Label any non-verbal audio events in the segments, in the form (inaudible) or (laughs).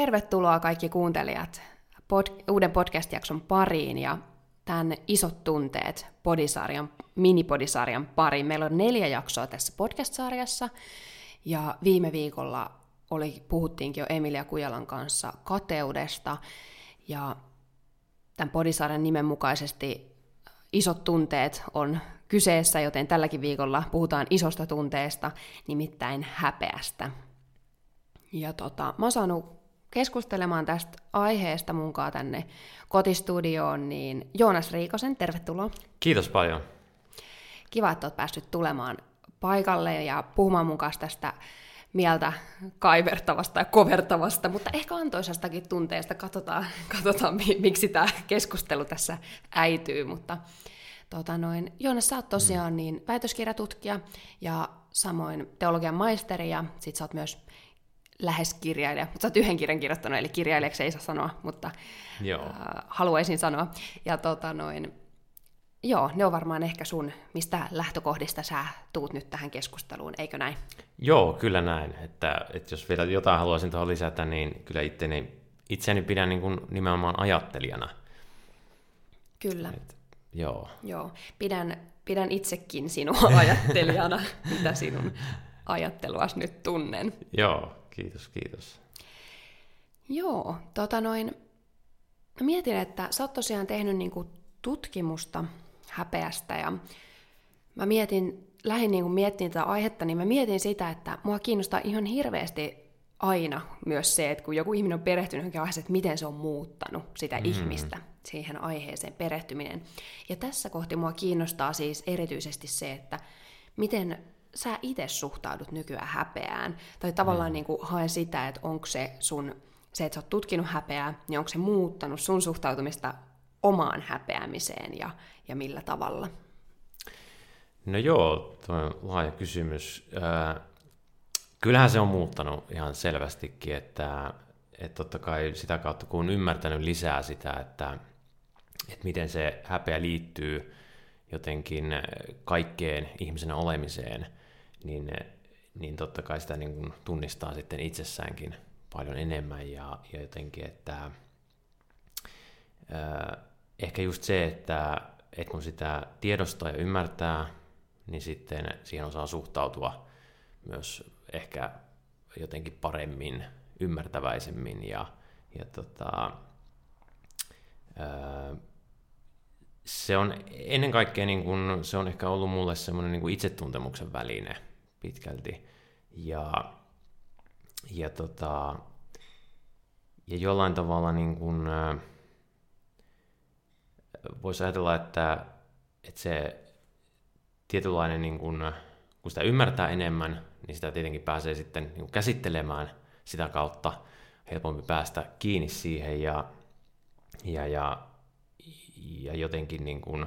tervetuloa kaikki kuuntelijat pod- uuden podcast-jakson pariin ja tämän Isot tunteet podisarjan, minipodisarjan pariin. Meillä on neljä jaksoa tässä podcast-sarjassa ja viime viikolla oli, puhuttiinkin jo Emilia Kujalan kanssa kateudesta ja tämän podisarjan nimen mukaisesti Isot tunteet on kyseessä, joten tälläkin viikolla puhutaan isosta tunteesta, nimittäin häpeästä. Ja tota, mä oon saanut keskustelemaan tästä aiheesta munkaan tänne kotistudioon, niin Joonas Riikosen, tervetuloa. Kiitos paljon. Kiva, että olet päässyt tulemaan paikalle ja puhumaan mun kanssa tästä mieltä kaivertavasta ja kovertavasta, mutta ehkä antoisastakin tunteesta. Katsotaan, katsotaan miksi tämä keskustelu tässä äityy, mutta tota noin, Joonas, sä oot tosiaan niin väitöskirjatutkija ja samoin teologian maisteri ja sit sä oot myös lähes kirjailija, mutta sä oot yhden kirjan kirjoittanut, eli kirjailijaksi ei saa sanoa, mutta joo. Äh, haluaisin sanoa. Ja tota noin, joo, ne on varmaan ehkä sun, mistä lähtökohdista sä tuut nyt tähän keskusteluun, eikö näin? Joo, kyllä näin. Että, että jos vielä jotain haluaisin tuohon lisätä, niin kyllä itteni, itseäni pidän niin kuin nimenomaan ajattelijana. Kyllä. Et, joo. Joo, pidän, pidän itsekin sinua (laughs) ajattelijana, mitä sinun ajatteluas nyt tunnen. Joo, Kiitos, kiitos. Joo, tota noin, mietin, että sä oot tosiaan tehnyt niinku tutkimusta häpeästä ja mä mietin, lähdin niinku miettimään tätä aihetta, niin mä mietin sitä, että mua kiinnostaa ihan hirveästi aina myös se, että kun joku ihminen on perehtynyt johonkin aiheeseen, että miten se on muuttanut sitä mm. ihmistä, siihen aiheeseen perehtyminen. Ja tässä kohti mua kiinnostaa siis erityisesti se, että miten sä itse suhtaudut nykyään häpeään? Tai tavallaan mm. niin kuin haen sitä, että onko se sun, se, että sä oot tutkinut häpeää, niin onko se muuttanut sun suhtautumista omaan häpeämiseen ja, ja millä tavalla? No joo, tuo on laaja kysymys. kyllähän se on muuttanut ihan selvästikin, että, että totta kai sitä kautta, kun on ymmärtänyt lisää sitä, että, että miten se häpeä liittyy jotenkin kaikkeen ihmisen olemiseen – niin, niin totta kai sitä niin kuin tunnistaa sitten itsessäänkin paljon enemmän ja, ja jotenkin, että ää, ehkä just se, että, että kun sitä tiedostaa ja ymmärtää, niin sitten siihen osaa suhtautua myös ehkä jotenkin paremmin, ymmärtäväisemmin ja, ja tota, ää, se on ennen kaikkea niin kuin, se on ehkä ollut mulle semmoinen niin itsetuntemuksen väline – pitkälti. Ja, ja, tota, ja jollain tavalla niin kuin, voisi ajatella, että, että se tietynlainen, niin kuin, kun sitä ymmärtää enemmän, niin sitä tietenkin pääsee sitten niin kuin käsittelemään sitä kautta helpompi päästä kiinni siihen ja, ja, ja, ja jotenkin niin kuin,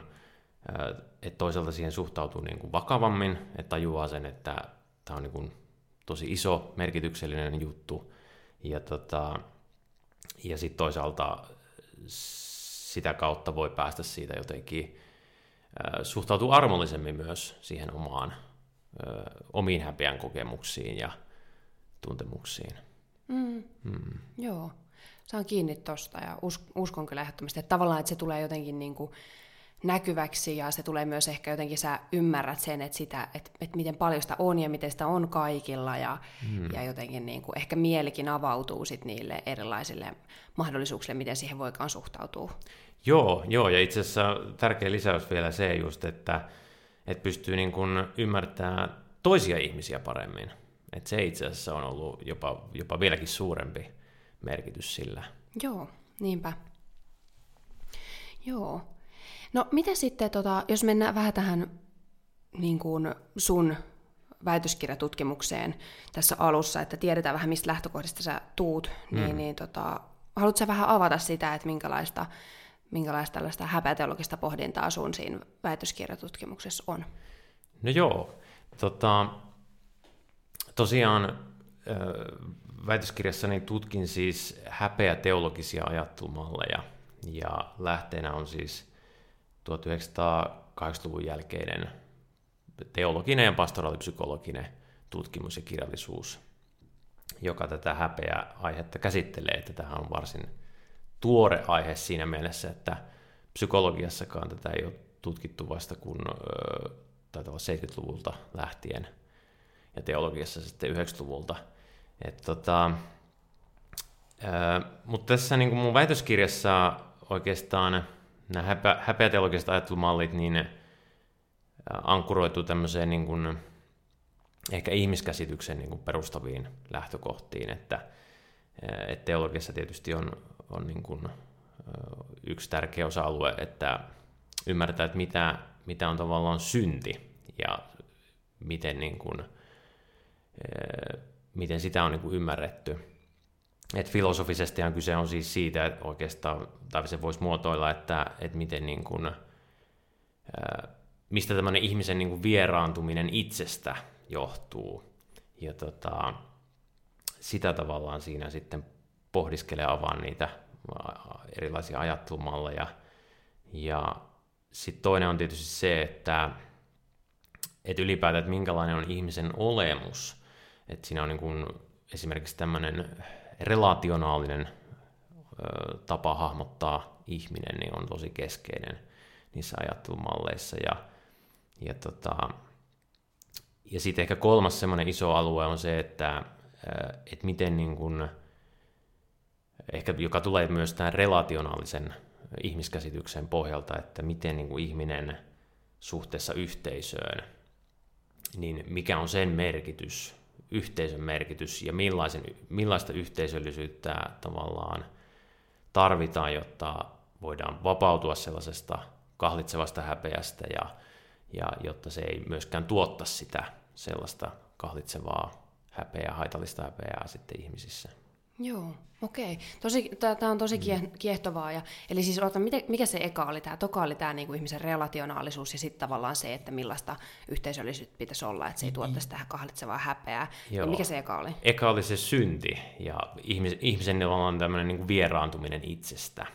että toisaalta siihen suhtautuu niin kuin vakavammin, että tajuaa sen, että tämä on niin kuin tosi iso, merkityksellinen juttu, ja, tota, ja sitten toisaalta sitä kautta voi päästä siitä jotenkin suhtautuu armollisemmin myös siihen omaan, omiin häpeän kokemuksiin ja tuntemuksiin. Mm. Mm. Joo, saan kiinni tosta ja uskon kyllä ehdottomasti, että tavallaan että se tulee jotenkin niin kuin näkyväksi ja se tulee myös ehkä jotenkin, sä ymmärrät sen, että, sitä, että, että miten paljon sitä on ja miten sitä on kaikilla ja, hmm. ja jotenkin niin kuin, ehkä mielikin avautuu sit niille erilaisille mahdollisuuksille, miten siihen voikaan suhtautua. Joo, joo ja itse asiassa tärkeä lisäys vielä se just, että, että pystyy niin kuin ymmärtämään toisia ihmisiä paremmin. Että se itse asiassa on ollut jopa, jopa vieläkin suurempi merkitys sillä. Joo, niinpä. Joo. No mitä sitten, tota, jos mennään vähän tähän niin kuin sun väitöskirjatutkimukseen tässä alussa, että tiedetään vähän mistä lähtökohdista sä tuut, niin, mm. niin tota, haluatko sä vähän avata sitä, että minkälaista, minkälaista tällaista häpäteologista pohdintaa sun siinä väitöskirjatutkimuksessa on? No joo, tota, tosiaan väitöskirjassani tutkin siis häpeäteologisia ajattelumalleja, ja lähteenä on siis 1980-luvun jälkeinen teologinen ja pastoraalipsykologinen tutkimus ja kirjallisuus. joka tätä häpeä aihetta käsittelee, että tähän on varsin tuore aihe siinä mielessä, että psykologiassakaan tätä ei ole tutkittu vasta kun taitaa olla 70-luvulta lähtien ja teologiassa sitten 90-luvulta. Et tota, mutta tässä niin mun väitöskirjassa oikeastaan nämä häpeä, häpeäteologiset ajattelumallit niin ankkuroitu tämmöiseen niin kuin, ehkä ihmiskäsityksen niin kuin perustaviin lähtökohtiin, että, että teologiassa tietysti on, on niin kuin, yksi tärkeä osa-alue, että ymmärtää, että mitä, mitä on tavallaan synti ja miten, niin kuin, miten sitä on niin kuin ymmärretty. Et filosofisestihan kyse on siis siitä, että oikeastaan, tai se voisi muotoilla, että, että miten niin kuin, mistä tämmöinen ihmisen niin kuin vieraantuminen itsestä johtuu. Ja tota, sitä tavallaan siinä sitten pohdiskelee avaan niitä erilaisia ajattelumalleja. Ja sitten toinen on tietysti se, että, että ylipäätään, että minkälainen on ihmisen olemus. Että siinä on niin kuin esimerkiksi tämmöinen relationaalinen tapa hahmottaa ihminen, niin on tosi keskeinen niissä ajattelumalleissa. Ja, ja, tota, ja sitten ehkä kolmas semmoinen iso alue on se, että, että miten niin kuin, ehkä joka tulee myös tämän relationaalisen ihmiskäsityksen pohjalta, että miten niin ihminen suhteessa yhteisöön, niin mikä on sen merkitys, yhteisön merkitys ja millaisen, millaista yhteisöllisyyttä tavallaan tarvitaan, jotta voidaan vapautua sellaisesta kahlitsevasta häpeästä ja, ja jotta se ei myöskään tuotta sitä sellaista kahlitsevaa häpeää, haitallista häpeää sitten ihmisissä. Joo, okei. Tosi, tämä on tosi mm. kiehtovaa. Ja, eli siis ota, mikä se eka oli? Tämä toka oli tämä niinku ihmisen relationaalisuus ja sitten tavallaan se, että millaista yhteisöllisyyttä pitäisi olla, että se ei mm. tuottaisi tähän kahlitsevaa häpeää. Joo. Ja mikä se eka oli? Eka oli se synti ja ihmis, ihmisen on tämmöinen niinku vieraantuminen itsestä.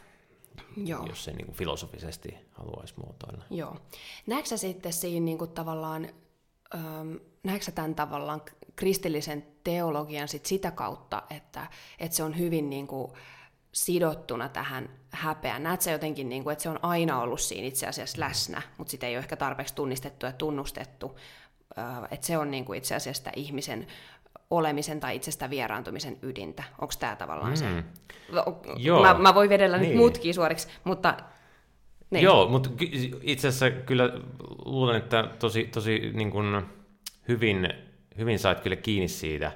Joo. jos se niin filosofisesti haluaisi muotoilla. Joo. Näetkö sitten siinä niin kuin tavallaan, ähm, näetkö tämän tavallaan kristillisen teologian sit sitä kautta, että, että se on hyvin niin kuin sidottuna tähän häpeään. Näet sä jotenkin, niin kuin, että se on aina ollut siinä itse asiassa läsnä, mutta sitä ei ole ehkä tarpeeksi tunnistettu ja tunnustettu, että se on niin kuin itse asiassa sitä ihmisen olemisen tai itsestä vieraantumisen ydintä. Onko tämä tavallaan mm. se? Joo. Mä, mä voin vedellä niin. nyt muutkin suoriksi, mutta... Niin. Joo, mutta itse asiassa kyllä luulen, että tosi, tosi niin kuin hyvin hyvin sait kyllä kiinni siitä,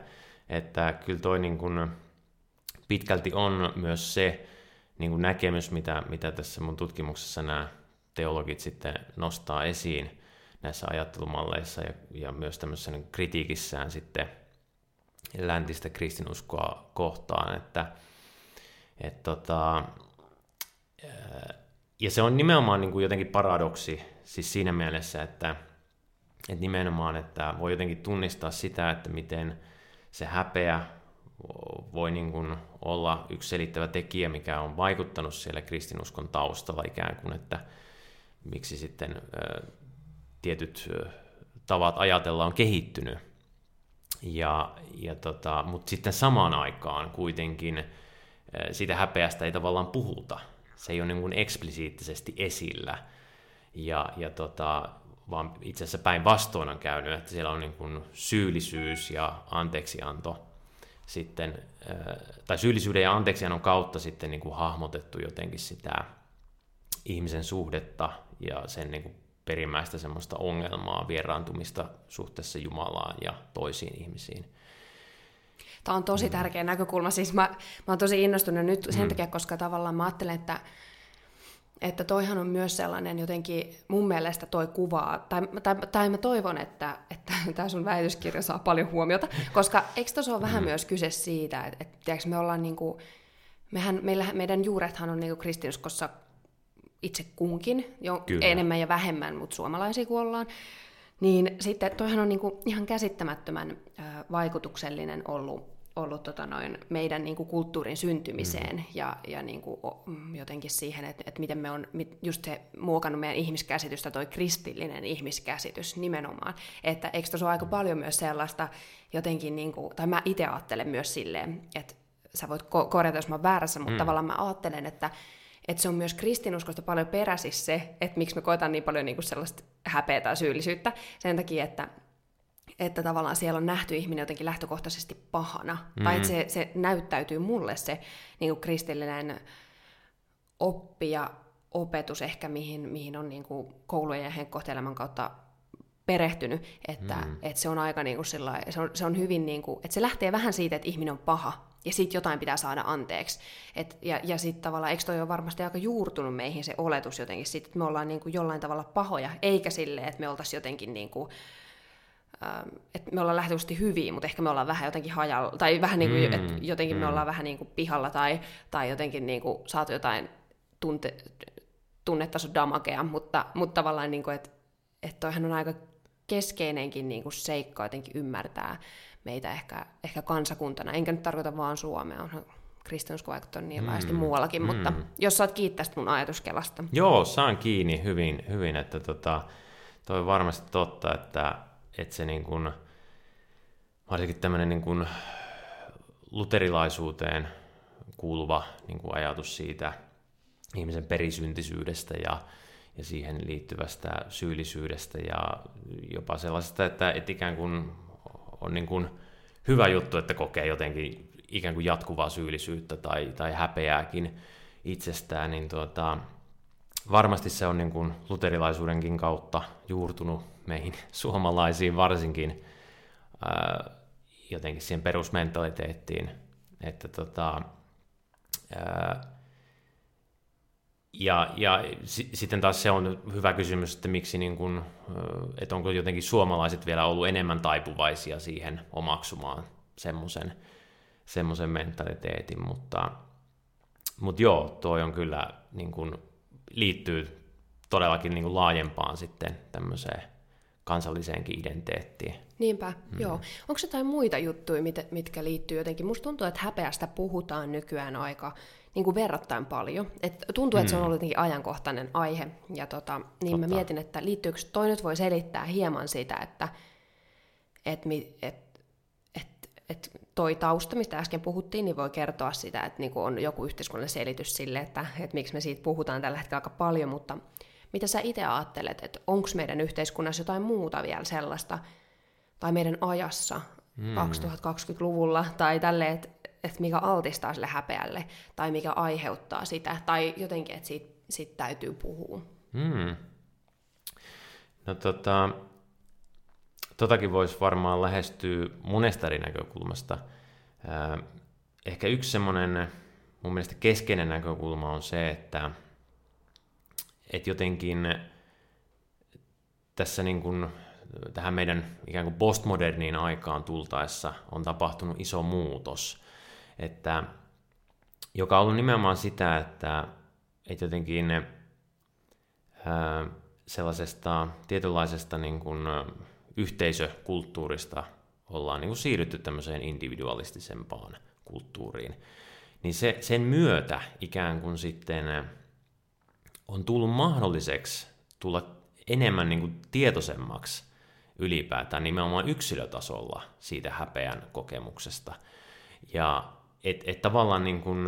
että kyllä toi niin kuin pitkälti on myös se niin kuin näkemys, mitä, mitä tässä mun tutkimuksessa nämä teologit sitten nostaa esiin näissä ajattelumalleissa ja, ja myös tämmöisessä niin kritiikissään sitten läntistä kristinuskoa kohtaan, että et tota, ja se on nimenomaan niin kuin jotenkin paradoksi siis siinä mielessä, että että nimenomaan, että voi jotenkin tunnistaa sitä, että miten se häpeä voi niin kuin olla yksi selittävä tekijä, mikä on vaikuttanut siellä kristinuskon taustalla ikään kuin, että miksi sitten tietyt tavat ajatella on kehittynyt. Ja, ja tota, mutta sitten samaan aikaan kuitenkin siitä häpeästä ei tavallaan puhuta. Se ei ole niin kuin eksplisiittisesti esillä. Ja, ja tota, vaan itse asiassa päinvastoin on käynyt, että siellä on niin kuin syyllisyys ja anteeksianto sitten, tai syyllisyyden ja anteeksiannon kautta sitten niin kuin hahmotettu jotenkin sitä ihmisen suhdetta ja sen niin kuin perimmäistä semmoista ongelmaa, vieraantumista suhteessa Jumalaan ja toisiin ihmisiin. Tämä on tosi mm. tärkeä näkökulma. Siis mä, mä oon tosi innostunut nyt sen mm. takia, koska tavallaan mä ajattelen, että että toihan on myös sellainen jotenkin, mun mielestä toi kuvaa, tai, tai, tai mä toivon, että, että (laughs) tämä sun väitöskirja saa paljon huomiota, koska eikö tuossa ole vähän mm. myös kyse siitä, että, että tiedätkö, me ollaan niin kuin, mehän, meillä, meidän juurethan on niin kristinuskossa itse kunkin, jo Kyllä. enemmän ja vähemmän, mutta suomalaisia kun ollaan, niin sitten toihan on niin kuin ihan käsittämättömän vaikutuksellinen ollut ollut tota noin, meidän niin kuin kulttuurin syntymiseen mm. ja, ja niin kuin, jotenkin siihen, että, että miten me on just se muokannut meidän ihmiskäsitystä, toi kristillinen ihmiskäsitys nimenomaan. Että eikö tuossa ole aika paljon myös sellaista jotenkin, niin kuin, tai mä itse ajattelen myös silleen, että sä voit ko- korjata, jos mä oon väärässä, mutta mm. tavallaan mä ajattelen, että, että se on myös kristinuskosta paljon peräisin se, että miksi me koetaan niin paljon niin kuin sellaista häpeää tai syyllisyyttä, sen takia, että että tavallaan siellä on nähty ihminen jotenkin lähtökohtaisesti pahana. Mm. Tai että se, se näyttäytyy mulle se niin kuin kristillinen oppi ja opetus ehkä, mihin, mihin on niin kuin koulujen ja henkkohtelemän kautta perehtynyt, että, mm. että se on aika niin kuin sillä, se on, se on hyvin niin kuin, että se lähtee vähän siitä, että ihminen on paha, ja sitten jotain pitää saada anteeksi. Et, ja ja sitten tavallaan, eikö toi ole varmasti aika juurtunut meihin se oletus jotenkin, sit, että me ollaan niin kuin jollain tavalla pahoja, eikä silleen, että me oltaisiin jotenkin niin kuin, että me ollaan lähtökohtaisesti hyviä, mutta ehkä me ollaan vähän jotenkin hajalla, tai vähän niin kuin, mm, että jotenkin mm. me ollaan vähän niin kuin pihalla, tai, tai jotenkin niin kuin saatu jotain tunte, tunnetaso damakea, mutta, mutta tavallaan, niin kuin, että, että toihan on aika keskeinenkin niin kuin seikka jotenkin ymmärtää meitä ehkä, ehkä kansakuntana. Enkä nyt tarkoita vaan Suomea, on kristinusko vaikuttaa niin laajasti mm, muuallakin, mm. mutta jos saat kiittää mun ajatuskelasta. Joo, saan kiinni hyvin, hyvin että tota, toi on varmasti totta, että että se niin kuin, varsinkin tämmöinen niin kuin luterilaisuuteen kuuluva niin kuin ajatus siitä ihmisen perisyntisyydestä ja, ja siihen liittyvästä syyllisyydestä ja jopa sellaisesta, että, että ikään kuin on niin kuin hyvä juttu, että kokee jotenkin ikään kuin jatkuvaa syyllisyyttä tai, tai häpeääkin itsestään, niin tuota, varmasti se on niin kuin luterilaisuudenkin kautta juurtunut meihin (laughs) suomalaisiin varsinkin ää, jotenkin siihen perusmentaliteettiin, että tota, ää, ja, ja sitten taas se on hyvä kysymys, että miksi niin kun, että onko jotenkin suomalaiset vielä ollut enemmän taipuvaisia siihen omaksumaan semmoisen semmoisen mentaliteetin, mutta, mutta joo, toi on kyllä niin kun, liittyy todellakin niin kuin laajempaan sitten tämmöiseen kansalliseenkin identiteettiin. Niinpä, mm. joo. Onko jotain muita juttuja, mit, mitkä liittyy jotenkin? Musta tuntuu, että häpeästä puhutaan nykyään aika niin kuin verrattain paljon. Et tuntuu, että mm. se on mm. ollut jotenkin ajankohtainen aihe. Ja tota, niin Totta. mä mietin, että liittyykö toi nyt voi selittää hieman sitä, että et, et, et, et toi tausta, mistä äsken puhuttiin, niin voi kertoa sitä, että niin on joku yhteiskunnallinen selitys sille, että, että miksi me siitä puhutaan tällä hetkellä aika paljon, mutta mitä sä itse ajattelet, että onko meidän yhteiskunnassa jotain muuta vielä sellaista, tai meidän ajassa mm. 2020-luvulla, tai tälle, että, että mikä altistaa sille häpeälle, tai mikä aiheuttaa sitä, tai jotenkin, että siitä, siitä täytyy puhua. Mm. No tota, totakin voisi varmaan lähestyä monesta eri näkökulmasta. Ehkä yksi semmoinen mun mielestä keskeinen näkökulma on se, että että jotenkin tässä niin kuin, tähän meidän ikään kuin postmoderniin aikaan tultaessa on tapahtunut iso muutos, että, joka on ollut nimenomaan sitä, että, että jotenkin ää, sellaisesta tietynlaisesta niin kuin, yhteisökulttuurista ollaan niin kuin siirrytty tämmöiseen individualistisempaan kulttuuriin. Niin se, sen myötä ikään kuin sitten on tullut mahdolliseksi tulla enemmän niin kuin tietoisemmaksi ylipäätään nimenomaan yksilötasolla siitä häpeän kokemuksesta. Ja et, et tavallaan niin kuin,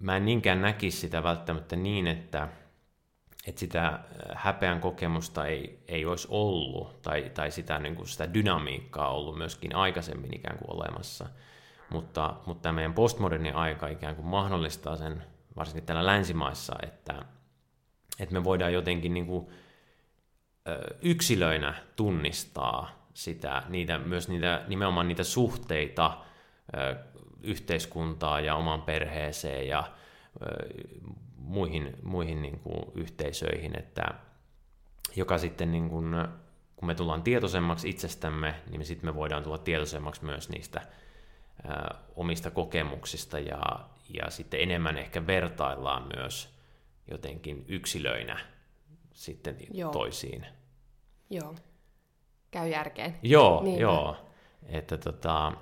mä en niinkään näkisi sitä välttämättä niin, että, että sitä äh, häpeän kokemusta ei, ei olisi ollut, tai, tai sitä, niin kuin sitä dynamiikkaa ollut myöskin aikaisemmin ikään kuin olemassa. Mutta, mutta tämä meidän postmoderni aika ikään kuin mahdollistaa sen, varsinkin täällä länsimaissa, että, että me voidaan jotenkin niin kuin, yksilöinä tunnistaa sitä, niitä, myös niitä, nimenomaan niitä suhteita yhteiskuntaa ja oman perheeseen ja muihin, muihin niin kuin yhteisöihin, että joka sitten niin kuin, kun me tullaan tietoisemmaksi itsestämme, niin sitten me voidaan tulla tietoisemmaksi myös niistä omista kokemuksista ja, ja sitten enemmän ehkä vertaillaan myös jotenkin yksilöinä sitten joo. toisiin. Joo, käy järkeen. Joo, Niinpä. joo. Että tota,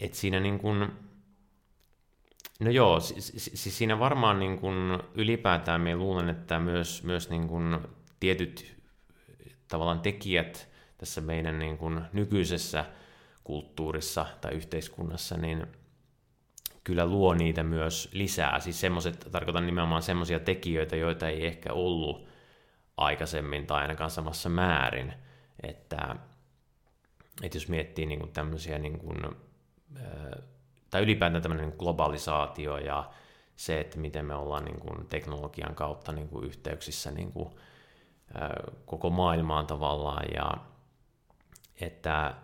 että siinä niin kuin, no joo, siis, siis siinä varmaan niin kuin ylipäätään me luulen, että myös, myös niin kuin tietyt tavallaan tekijät tässä meidän niin kuin nykyisessä kulttuurissa tai yhteiskunnassa, niin kyllä luo niitä myös lisää. Siis semmoiset, tarkoitan nimenomaan semmoisia tekijöitä, joita ei ehkä ollut aikaisemmin tai ainakaan samassa määrin. Että, että jos miettii niin kuin tämmöisiä, niin kuin, tai ylipäätään tämmöinen globalisaatio ja se, että miten me ollaan niin kuin teknologian kautta niin kuin yhteyksissä niin kuin, koko maailmaan tavallaan ja että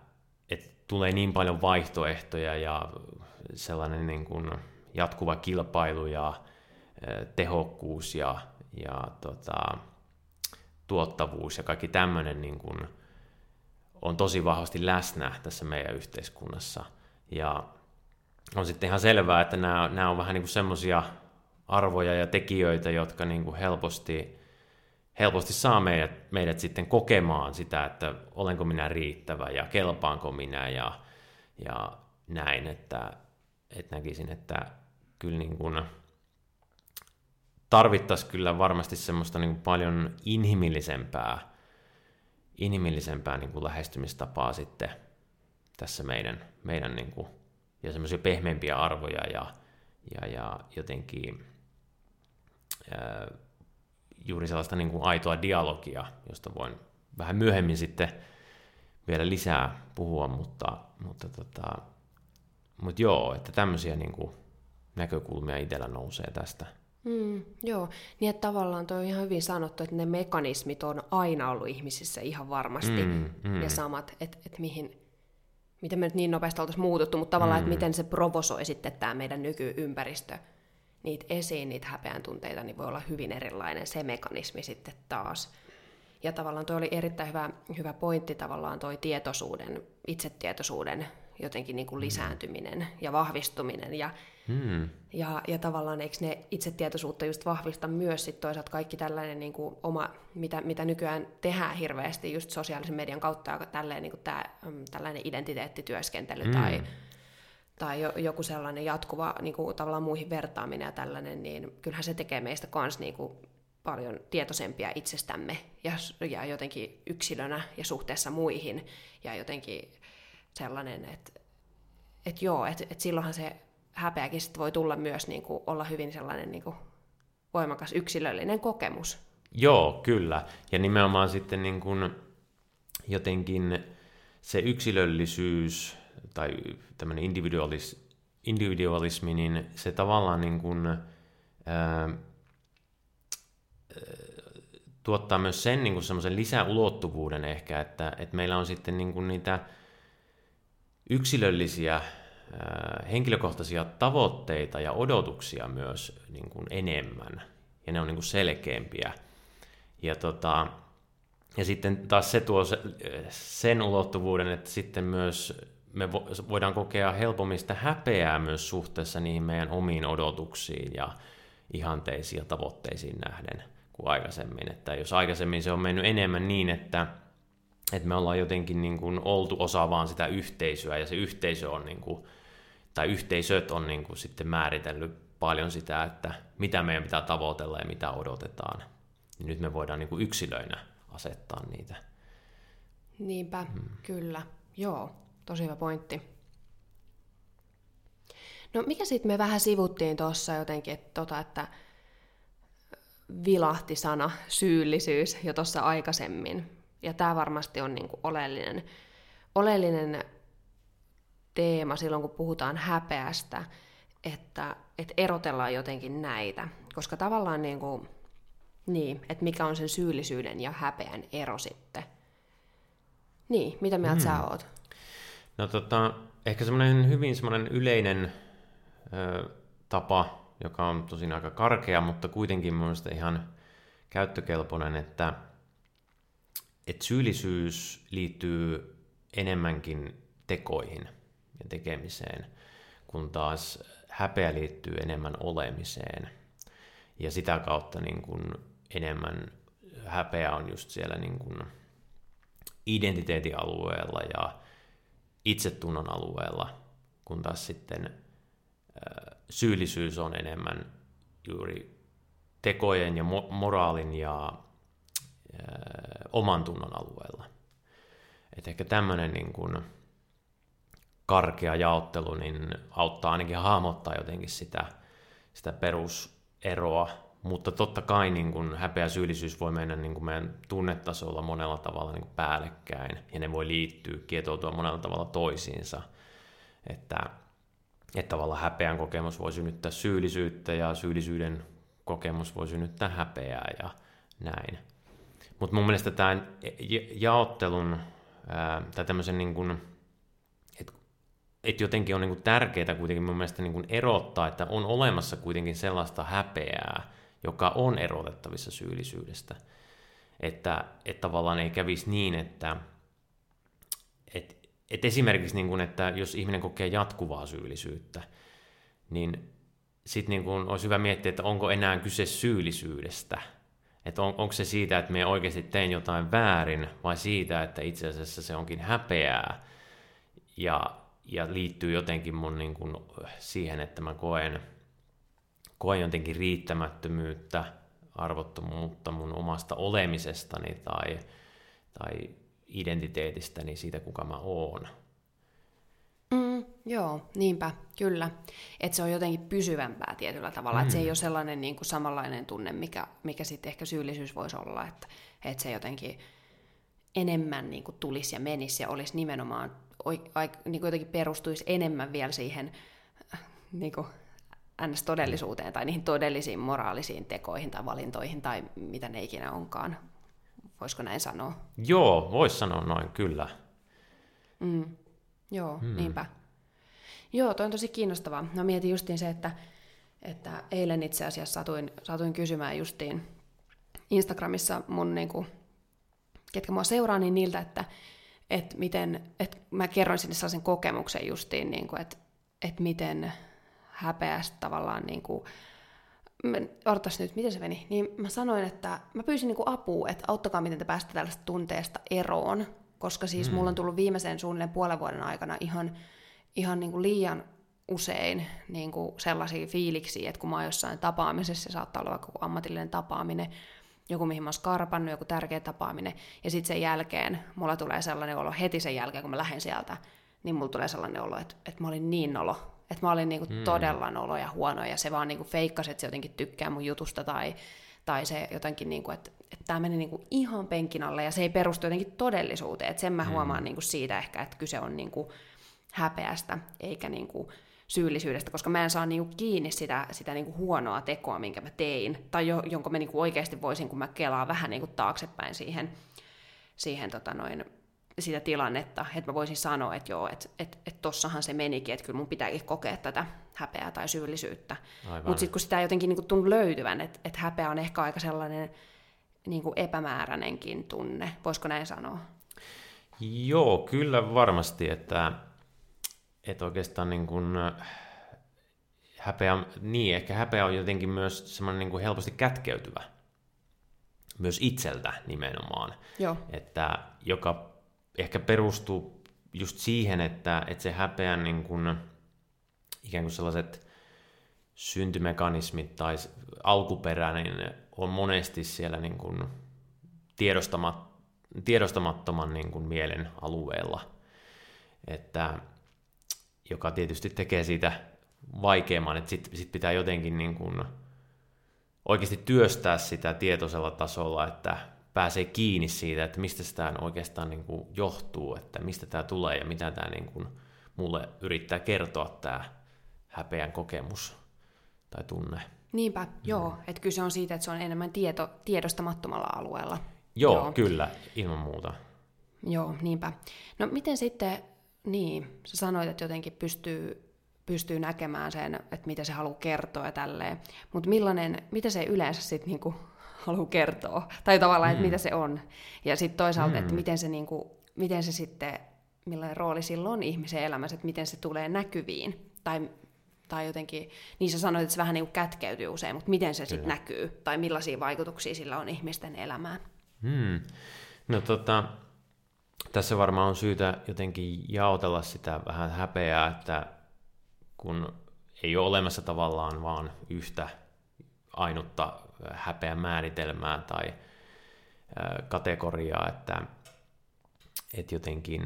tulee niin paljon vaihtoehtoja ja sellainen niin kuin jatkuva kilpailu ja tehokkuus ja, ja tota, tuottavuus ja kaikki tämmöinen niin kuin on tosi vahvasti läsnä tässä meidän yhteiskunnassa. Ja on sitten ihan selvää, että nämä, nämä on vähän niin kuin semmoisia arvoja ja tekijöitä, jotka niin kuin helposti, helposti saa meidät, meidät sitten kokemaan sitä, että olenko minä riittävä ja kelpaanko minä ja, ja näin, että, että näkisin, että kyllä niin kuin tarvittaisiin kyllä varmasti semmoista niin kuin paljon inhimillisempää, inhimillisempää niin kuin lähestymistapaa sitten tässä meidän, meidän niin kuin, ja semmoisia pehmeämpiä arvoja ja, ja, ja jotenkin ää, juuri sellaista niin kuin aitoa dialogia, josta voin vähän myöhemmin sitten vielä lisää puhua, mutta, mutta, tota, mutta joo, että tämmöisiä niin kuin näkökulmia itsellä nousee tästä. Mm, joo, niin että tavallaan tuo on ihan hyvin sanottu, että ne mekanismit on aina ollut ihmisissä ihan varmasti mm, mm. ja samat, että, että mihin, miten me nyt niin nopeasti oltaisiin muututtu, mutta tavallaan, mm. että miten se provosoi sitten tämä meidän nykyympäristö niitä esiin, niitä häpeän tunteita, niin voi olla hyvin erilainen se mekanismi sitten taas. Ja tavallaan tuo oli erittäin hyvä, hyvä pointti tavallaan toi tietoisuuden, itsetietoisuuden jotenkin niin kuin mm. lisääntyminen ja vahvistuminen ja Hmm. Ja, ja tavallaan eikö ne itsetietoisuutta just vahvista myös sit toisaalta kaikki tällainen niin kuin oma, mitä, mitä nykyään tehdään hirveästi just sosiaalisen median kautta, tälleen, niin kuin tää, mm, tällainen identiteettityöskentely hmm. tai, tai joku sellainen jatkuva niin kuin, tavallaan muihin vertaaminen ja tällainen, niin kyllähän se tekee meistä kans niin kuin, paljon tietoisempia itsestämme ja, ja jotenkin yksilönä ja suhteessa muihin ja jotenkin sellainen, että et joo, että et silloinhan se häpeäkin sit voi tulla myös niin kuin, olla hyvin sellainen niin kuin, voimakas yksilöllinen kokemus. Joo, kyllä. Ja nimenomaan sitten niin kuin, jotenkin se yksilöllisyys tai tämmöinen individualis, individualismi, niin se tavallaan niin kuin, ää, tuottaa myös sen niin kuin semmoisen lisäulottuvuuden ehkä, että, että meillä on sitten niin kuin niitä yksilöllisiä henkilökohtaisia tavoitteita ja odotuksia myös niin kuin enemmän, ja ne on niin kuin selkeämpiä. Ja, tota, ja sitten taas se tuo sen ulottuvuuden, että sitten myös me voidaan kokea helpommin sitä häpeää myös suhteessa niihin meidän omiin odotuksiin ja ihanteisiin ja tavoitteisiin nähden kuin aikaisemmin. Että jos aikaisemmin se on mennyt enemmän niin, että, että me ollaan jotenkin niin kuin oltu osa vaan sitä yhteisöä ja se yhteisö on niin kuin tai yhteisöt on niin kuin sitten määritellyt paljon sitä, että mitä meidän pitää tavoitella ja mitä odotetaan. Niin nyt me voidaan niin kuin yksilöinä asettaa niitä. Niinpä, hmm. kyllä. Joo, tosi hyvä pointti. No mikä sitten me vähän sivuttiin tuossa jotenkin, että, tota, että vilahti sana syyllisyys jo tuossa aikaisemmin. Ja tämä varmasti on niinku oleellinen, oleellinen teema silloin, kun puhutaan häpeästä, että, että erotellaan jotenkin näitä. Koska tavallaan niin kuin, niin, että mikä on sen syyllisyyden ja häpeän ero sitten. Niin, mitä mieltä hmm. sä oot? No tota, ehkä semmoinen hyvin semmoinen yleinen ö, tapa, joka on tosin aika karkea, mutta kuitenkin mielestäni ihan käyttökelpoinen, että, että syyllisyys liittyy enemmänkin tekoihin ja tekemiseen, kun taas häpeä liittyy enemmän olemiseen. Ja sitä kautta niin kuin enemmän häpeä on just siellä niin kuin identiteetin alueella ja itsetunnon alueella, kun taas sitten syyllisyys on enemmän juuri tekojen ja moraalin ja oman tunnon alueella. Et ehkä tämmöinen niin kuin karkea jaottelu niin auttaa ainakin hahmottaa jotenkin sitä, sitä peruseroa, mutta totta kai niin kuin häpeä ja syyllisyys voi mennä niin kuin meidän tunnetasolla monella tavalla niin päällekkäin, ja ne voi liittyä, kietoutua monella tavalla toisiinsa. Että, että tavallaan häpeän kokemus voi synnyttää syyllisyyttä, ja syyllisyyden kokemus voi synnyttää häpeää, ja näin. Mutta mun mielestä tämä jaottelun, tai tämmöisen niin kuin, että et jotenkin on niin kuin tärkeää kuitenkin mun mielestä niin erottaa, että on olemassa kuitenkin sellaista häpeää, joka on erotettavissa syyllisyydestä. Että, että tavallaan ei kävisi niin, että et, et esimerkiksi niin kuin, että jos ihminen kokee jatkuvaa syyllisyyttä, niin sitten niin kuin olisi hyvä miettiä, että onko enää kyse syyllisyydestä. Että on, onko se siitä, että me oikeasti tein jotain väärin, vai siitä, että itse asiassa se onkin häpeää ja, ja liittyy jotenkin mun niin kuin siihen, että mä koen, koen jotenkin riittämättömyyttä, arvottomuutta mun omasta olemisestani tai, tai identiteetistäni siitä, kuka mä oon. Mm, joo, niinpä, kyllä. Että se on jotenkin pysyvämpää tietyllä tavalla. Mm. Että se ei ole sellainen niin kuin samanlainen tunne, mikä, mikä sitten ehkä syyllisyys voisi olla. Että, että se jotenkin enemmän niin kuin tulisi ja menisi ja olisi nimenomaan, niin kuin jotenkin perustuisi enemmän vielä siihen niin kuin NS-todellisuuteen tai niihin todellisiin moraalisiin tekoihin tai valintoihin tai mitä ne ikinä onkaan. Voisiko näin sanoa? Joo, voisi sanoa noin, kyllä. Mm. Joo, hmm. niinpä. Joo, toi on tosi kiinnostavaa. No mietin justiin se, että, että eilen itse asiassa satuin, satuin kysymään justiin Instagramissa mun, niin kuin, ketkä mua seuraa, niin niiltä, että, että miten, että mä kerroin sinne sellaisen kokemuksen justiin, niin kuin, että, että miten häpeästä tavallaan niin kuin, odotas nyt, miten se meni, niin mä sanoin, että mä pyysin niin kuin apua, että auttakaa miten te päästä tällaista tunteesta eroon, koska siis mm. mulla on tullut viimeisen suunnilleen puolen vuoden aikana ihan, ihan niin kuin liian usein niin kuin sellaisia fiiliksiä, että kun mä oon jossain tapaamisessa, se saattaa olla vaikka ammatillinen tapaaminen, joku mihin mä oon skarpannut, joku tärkeä tapaaminen, ja sitten sen jälkeen mulla tulee sellainen olo, heti sen jälkeen kun mä lähden sieltä, niin mulla tulee sellainen olo, että, että mä olin niin nolo, että mä olin niinku mm. todella nolo ja huono, ja se vaan niinku feikkasi, että se jotenkin tykkää mun jutusta, tai, tai se jotenkin, niinku, että, että tämä meni niinku ihan penkin alle, ja se ei perustu jotenkin todellisuuteen, että sen mä mm. huomaan niinku siitä ehkä, että kyse on niinku häpeästä, eikä niinku syyllisyydestä, koska mä en saa niinku kiinni sitä, sitä niinku huonoa tekoa, minkä mä tein, tai jo, jonka mä niinku oikeasti voisin, kun mä kelaan vähän niinku taaksepäin siihen, siihen tota noin, sitä tilannetta, että mä voisin sanoa, että joo, että et, et tossahan se menikin, että kyllä mun pitääkin kokea tätä häpeää tai syyllisyyttä. Mutta sitten kun sitä ei jotenkin niinku tunnu löytyvän, että et häpeä on ehkä aika sellainen niinku epämääräinenkin tunne, voisiko näin sanoa? Joo, kyllä varmasti, että, että oikeastaan niin kuin, häpeä, niin, ehkä häpeä on jotenkin myös semmoinen niin kuin helposti kätkeytyvä, myös itseltä nimenomaan, Joo. että joka ehkä perustuu just siihen, että, että se häpeän niin kuin, ikään kuin sellaiset syntymekanismit tai alkuperä niin on monesti siellä niin kuin tiedostamat, tiedostamattoman niin kuin mielen alueella, että, joka tietysti tekee siitä vaikeamman, että sitten sit pitää jotenkin niin kuin oikeasti työstää sitä tietoisella tasolla, että pääsee kiinni siitä, että mistä tämä oikeastaan niin kuin johtuu, että mistä tämä tulee ja mitä tämä niin kuin mulle yrittää kertoa tämä häpeän kokemus tai tunne. Niinpä, mm. joo. Että kyse on siitä, että se on enemmän tieto, tiedostamattomalla alueella. Joo, joo, kyllä, ilman muuta. Joo, niinpä. No miten sitten, niin, sä sanoit, että jotenkin pystyy, pystyy näkemään sen, että mitä se haluaa kertoa ja tälleen, mutta millainen, mitä se yleensä sitten niinku haluaa kertoa, tai tavallaan, mm. että mitä se on. Ja sitten toisaalta, mm. että miten se, niin kuin, miten se sitten, millainen rooli sillä on ihmisen elämässä, että miten se tulee näkyviin. Tai, tai jotenkin, niin sä sanoit, että se vähän niin kuin kätkeytyy usein, mutta miten se sitten näkyy, tai millaisia vaikutuksia sillä on ihmisten elämään. Mm. No tota, tässä varmaan on syytä jotenkin jaotella sitä vähän häpeää, että kun ei ole olemassa tavallaan vaan yhtä ainutta häpeän määritelmää tai kategoriaa, että, että jotenkin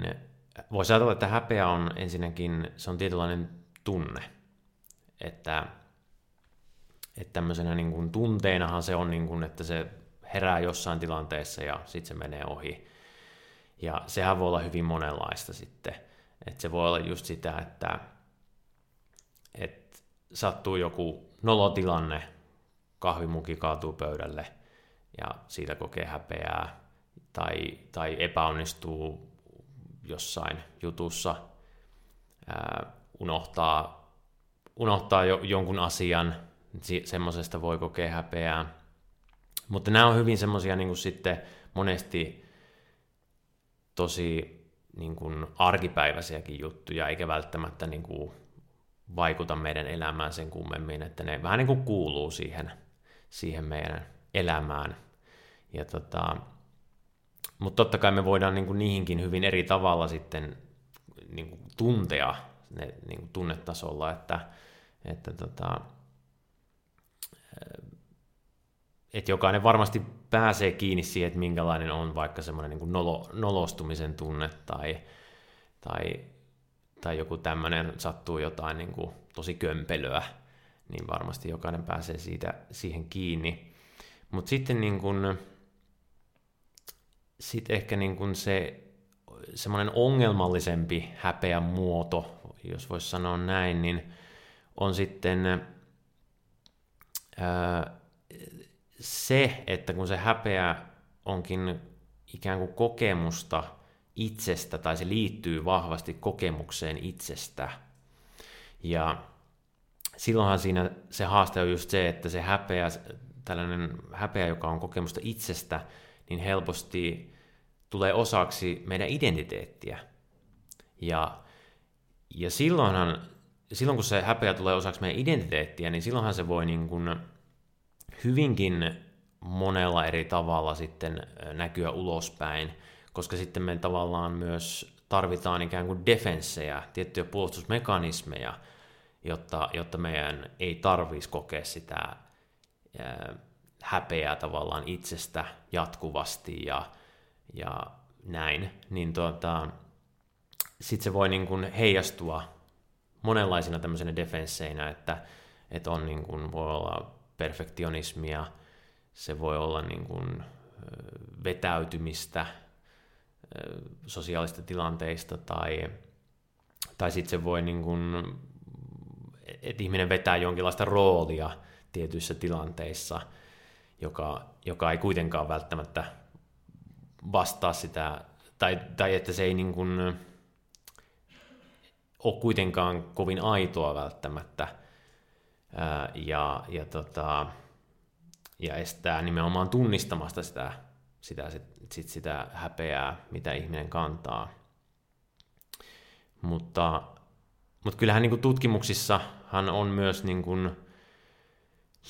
voisi ajatella, että häpeä on ensinnäkin, se on tietynlainen tunne, että, että tämmöisenä niin kuin tunteenahan se on, niin kuin, että se herää jossain tilanteessa ja sitten se menee ohi. Ja sehän voi olla hyvin monenlaista sitten. Että se voi olla just sitä, että, että sattuu joku nolotilanne, kahvimuki kaatuu pöydälle ja siitä kokee häpeää tai, tai epäonnistuu jossain jutussa, ää, unohtaa, unohtaa jo, jonkun asian, semmoisesta voi kokea häpeää. Mutta nämä on hyvin semmoisia niin sitten monesti tosi niin kuin arkipäiväisiäkin juttuja, eikä välttämättä niin kuin vaikuta meidän elämään sen kummemmin, että ne vähän niin kuin kuuluu siihen, siihen meidän elämään. Ja tota, mutta totta kai me voidaan niin kuin niihinkin hyvin eri tavalla sitten niin kuin tuntea ne niin kuin tunnetasolla, että, että tota, että jokainen varmasti pääsee kiinni siihen, että minkälainen on vaikka semmoinen niin kuin nolo, nolostumisen tunne tai, tai, tai joku tämmöinen sattuu jotain niin kuin tosi kömpelöä, niin varmasti jokainen pääsee siitä, siihen kiinni. Mutta sitten niin kuin, sit ehkä niin kuin se semmoinen ongelmallisempi häpeän muoto, jos voisi sanoa näin, niin on sitten ää, se, että kun se häpeä onkin ikään kuin kokemusta itsestä, tai se liittyy vahvasti kokemukseen itsestä, ja silloinhan siinä se haaste on just se, että se häpeä, tällainen häpeä, joka on kokemusta itsestä, niin helposti tulee osaksi meidän identiteettiä. Ja, ja silloinhan, silloin kun se häpeä tulee osaksi meidän identiteettiä, niin silloinhan se voi niin kuin hyvinkin monella eri tavalla sitten näkyä ulospäin, koska sitten me tavallaan myös tarvitaan ikään kuin defenssejä, tiettyjä puolustusmekanismeja, jotta, jotta meidän ei tarvitsisi kokea sitä ää, häpeää tavallaan itsestä jatkuvasti ja, ja näin, niin tuota, sitten se voi niin kuin heijastua monenlaisina tämmöisenä defensseinä, että, että on niin kuin, voi olla perfektionismia, se voi olla niin kuin vetäytymistä sosiaalista tilanteista tai, tai sitten se voi, niin kuin, että ihminen vetää jonkinlaista roolia tietyissä tilanteissa, joka, joka ei kuitenkaan välttämättä vastaa sitä, tai, tai että se ei niin kuin, ole kuitenkaan kovin aitoa välttämättä, ja, ja, tota, ja estää nimenomaan tunnistamasta sitä, sitä, sit, sit sitä häpeää, mitä ihminen kantaa. Mutta, mutta kyllähän niin kuin tutkimuksissahan on myös niin kuin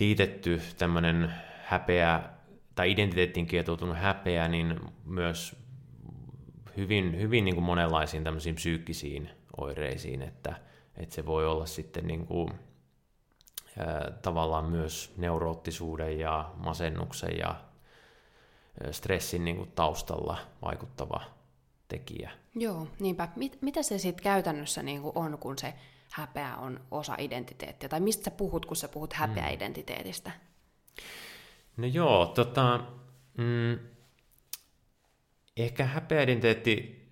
liitetty tämmöinen häpeä tai identiteettiin kietoutunut häpeä, niin myös hyvin, hyvin niin kuin monenlaisiin tämmöisiin psyykkisiin oireisiin, että, että se voi olla sitten niin kuin tavallaan myös neuroottisuuden ja masennuksen ja stressin niin kuin taustalla vaikuttava tekijä. Joo, niinpä. Mit, mitä se sitten käytännössä niin kuin on, kun se häpeä on osa identiteettiä? Tai mistä sä puhut, kun sä puhut häpeäidentiteetistä? No joo, tota, mm, ehkä häpeäidentiteetti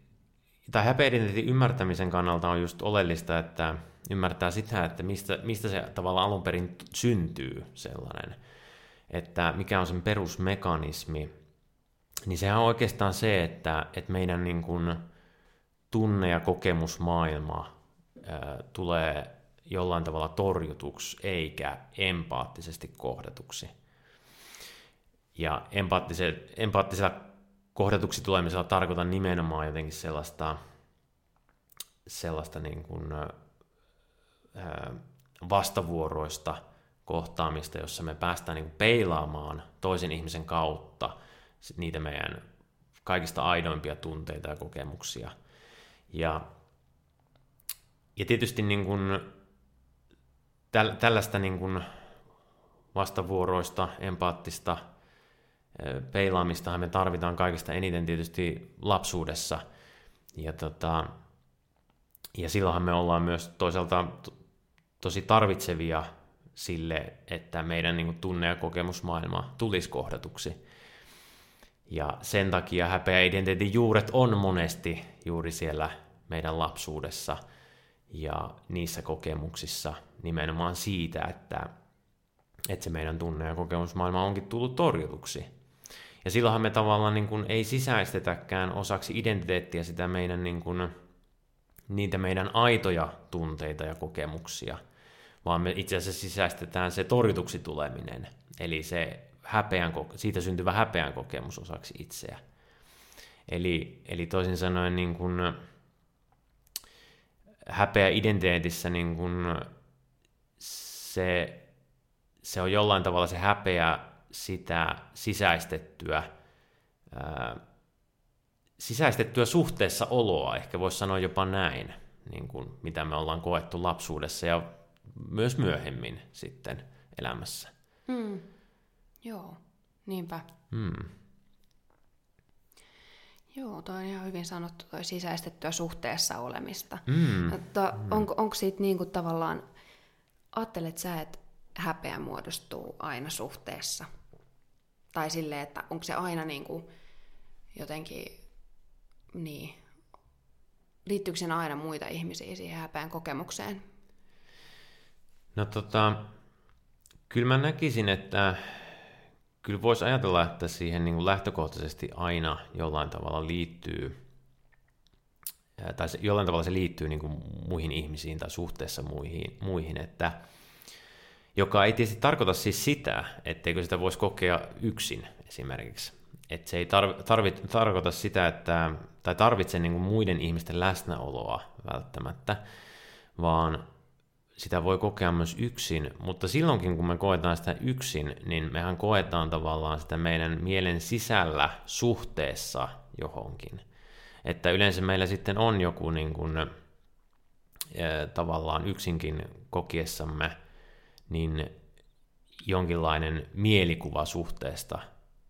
tai häpeäidentiteetin ymmärtämisen kannalta on just oleellista, että ymmärtää sitä, että mistä, mistä se tavallaan alun perin syntyy sellainen, että mikä on sen perusmekanismi, niin sehän on oikeastaan se, että, että meidän niin kuin tunne- ja kokemusmaailma ää, tulee jollain tavalla torjutuksi eikä empaattisesti kohdatuksi. Ja empaattisella kohdatuksi tulemisella tarkoitan nimenomaan jotenkin sellaista, sellaista niin kuin, vastavuoroista kohtaamista, jossa me päästään niin peilaamaan toisen ihmisen kautta niitä meidän kaikista aidoimpia tunteita ja kokemuksia. Ja, ja tietysti niin kuin, täl, tällaista niin kuin vastavuoroista, empaattista peilaamistahan me tarvitaan kaikista eniten tietysti lapsuudessa. Ja, tota, ja silloinhan me ollaan myös toisaalta tosi tarvitsevia sille, että meidän niin kuin, tunne- ja kokemusmaailma tulisi kohdatuksi. Ja sen takia häpeä identiteetin juuret on monesti juuri siellä meidän lapsuudessa ja niissä kokemuksissa nimenomaan siitä, että, että se meidän tunne- ja kokemusmaailma onkin tullut torjutuksi. Ja silloinhan me tavallaan niin kuin ei sisäistetäkään osaksi identiteettiä sitä meidän niin kuin, niitä meidän aitoja tunteita ja kokemuksia, vaan me itse asiassa sisäistetään se torjutuksi tuleminen, eli se häpeän, siitä syntyvä häpeän kokemus osaksi itseä. Eli, eli toisin sanoen niin kuin häpeä identiteetissä niin kuin se, se on jollain tavalla se häpeä sitä sisäistettyä, ää, sisäistettyä suhteessa oloa, ehkä voisi sanoa jopa näin, niin kuin mitä me ollaan koettu lapsuudessa ja myös myöhemmin sitten elämässä. Hmm. Joo, niinpä. Hmm. Joo, toi on ihan hyvin sanottu, toi sisäistettyä suhteessa olemista. Mm. Mutta mm. onko, onko siitä niin kuin tavallaan, ajattelet sä, että häpeä muodostuu aina suhteessa? Tai silleen, että onko se aina niin kuin jotenkin, niin, liittyykö siinä aina muita ihmisiä siihen häpeän kokemukseen? No tota, kyllä mä näkisin, että kyllä voisi ajatella, että siihen niin kuin lähtökohtaisesti aina jollain tavalla liittyy, tai se, jollain tavalla se liittyy niin kuin muihin ihmisiin tai suhteessa muihin, muihin, että joka ei tietysti tarkoita siis sitä, etteikö sitä voisi kokea yksin esimerkiksi. Että se ei tarvi, tarvi, tarkoita sitä, että, tai tarvitse niin kuin muiden ihmisten läsnäoloa välttämättä, vaan sitä voi kokea myös yksin, mutta silloinkin kun me koetaan sitä yksin, niin mehän koetaan tavallaan sitä meidän mielen sisällä suhteessa johonkin. Että yleensä meillä sitten on joku niin kuin, tavallaan yksinkin kokiessamme niin jonkinlainen mielikuva suhteesta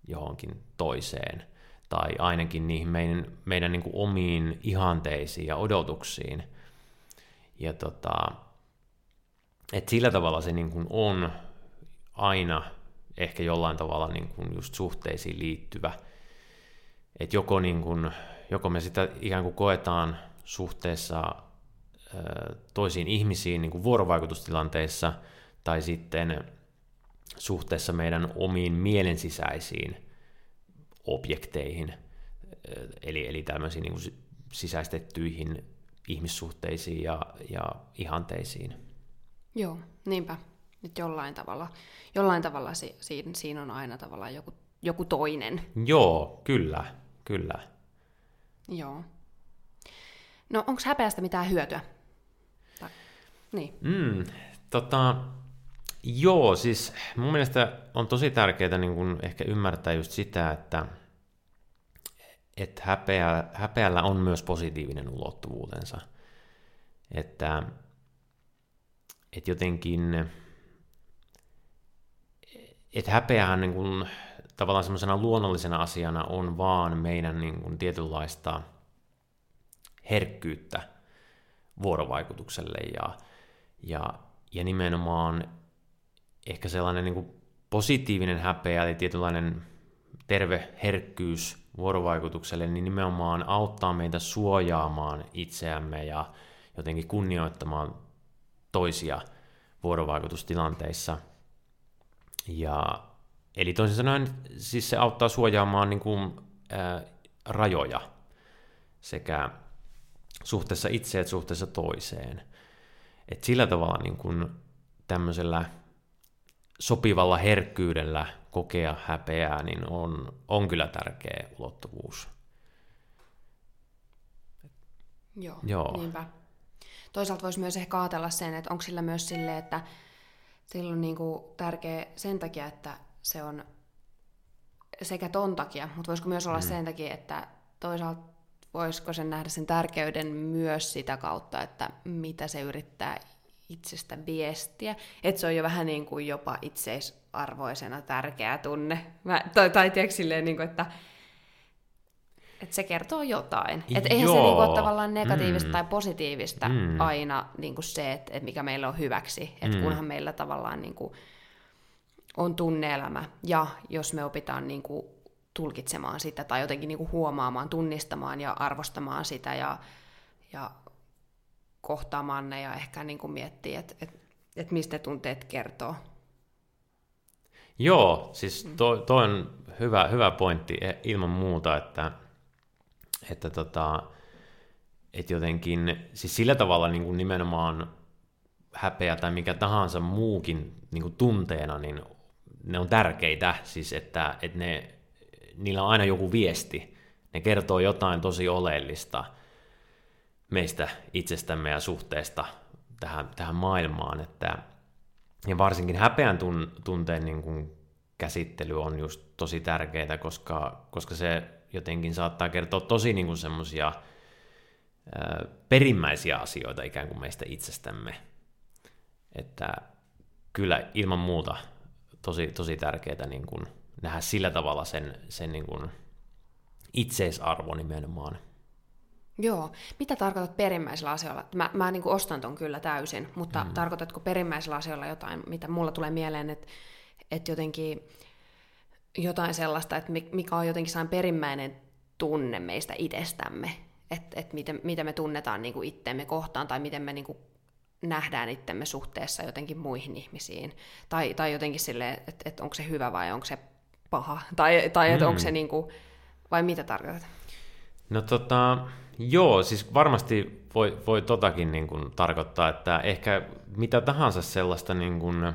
johonkin toiseen, tai ainakin niihin meidän, meidän niin kuin omiin ihanteisiin ja odotuksiin. Ja tota, et sillä tavalla se niin kuin on aina ehkä jollain tavalla niin kuin just suhteisiin liittyvä. Että joko, niin kuin, joko me sitä ikään kuin koetaan suhteessa toisiin ihmisiin niin kuin vuorovaikutustilanteissa, tai sitten suhteessa meidän omiin mielensisäisiin objekteihin, eli, eli tämmöisiin niin sisäistettyihin ihmissuhteisiin ja, ja ihanteisiin. Joo, niinpä. Nyt jollain tavalla, jollain tavalla si, siinä, siinä on aina tavallaan joku, joku toinen. Joo, kyllä, kyllä. Joo. No onko häpeästä mitään hyötyä? Tai, niin. Mm, tota, joo, siis mun mielestä on tosi tärkeää niin kun ehkä ymmärtää just sitä, että et häpeä, häpeällä on myös positiivinen ulottuvuutensa. Että että jotenkin, että häpeähän niin kuin, tavallaan semmoisena luonnollisena asiana on vaan meidän niin kuin, tietynlaista herkkyyttä vuorovaikutukselle ja, ja, ja nimenomaan ehkä sellainen niin kuin positiivinen häpeä, eli tietynlainen terve herkkyys vuorovaikutukselle, niin nimenomaan auttaa meitä suojaamaan itseämme ja jotenkin kunnioittamaan toisia vuorovaikutustilanteissa. Ja, eli toisin sanoen siis se auttaa suojaamaan niin kuin, ää, rajoja sekä suhteessa itse että suhteessa toiseen. Et sillä tavalla niin kuin tämmöisellä sopivalla herkkyydellä kokea häpeää, niin on, on kyllä tärkeä ulottuvuus. Joo, Joo. niinpä toisaalta voisi myös ehkä ajatella sen, että onko sillä myös sille, että sillä on niin kuin tärkeä sen takia, että se on sekä ton takia, mutta voisiko myös olla mm. sen takia, että toisaalta voisiko sen nähdä sen tärkeyden myös sitä kautta, että mitä se yrittää itsestä viestiä. Että se on jo vähän niin kuin jopa itseisarvoisena tärkeä tunne. Mä, tai, tai tiedätkö silleen, niin kuin, että, että se kertoo jotain. Että eihän se niin kuin, ole tavallaan negatiivista mm. tai positiivista mm. aina niin kuin se, että, että mikä meillä on hyväksi. Että mm. kunhan meillä tavallaan niin kuin, on tunneelämä ja jos me opitaan niin kuin, tulkitsemaan sitä tai jotenkin niin kuin huomaamaan, tunnistamaan ja arvostamaan sitä ja, ja kohtaamaan ne ja ehkä niin kuin miettiä, että et, et mistä tunteet kertoo. Joo, siis to, to on hyvä, hyvä pointti e, ilman muuta, että, että, tota, että jotenkin siis sillä tavalla niin kuin nimenomaan häpeä tai mikä tahansa muukin niin kuin tunteena, niin ne on tärkeitä, siis että, että ne, niillä on aina joku viesti, ne kertoo jotain tosi oleellista – meistä itsestämme ja suhteesta tähän, tähän maailmaan. Että, ja varsinkin häpeän tun, tunteen niin kuin käsittely on just tosi tärkeää, koska, koska se jotenkin saattaa kertoa tosi niin semmoisia perimmäisiä asioita ikään kuin meistä itsestämme. Että kyllä ilman muuta tosi, tosi tärkeää niin kuin nähdä sillä tavalla sen, sen niin kuin itseisarvo nimenomaan – Joo. Mitä tarkoitat perimmäisillä asioilla? Mä, mä niin kuin ostan ton kyllä täysin, mutta mm. tarkoitatko perimmäisillä asioilla jotain, mitä mulla tulee mieleen, että, että jotenkin jotain sellaista, että mikä on jotenkin sellainen perimmäinen tunne meistä itsestämme, että, että miten, miten me tunnetaan niin kuin itteemme kohtaan tai miten me niin kuin nähdään itsemme suhteessa jotenkin muihin ihmisiin. Tai, tai jotenkin silleen, että, että onko se hyvä vai onko se paha. Tai, tai että mm. onko se niin kuin, vai mitä tarkoitat? No tota, Joo, siis varmasti voi, voi totakin niin kuin tarkoittaa, että ehkä mitä tahansa sellaista niin kuin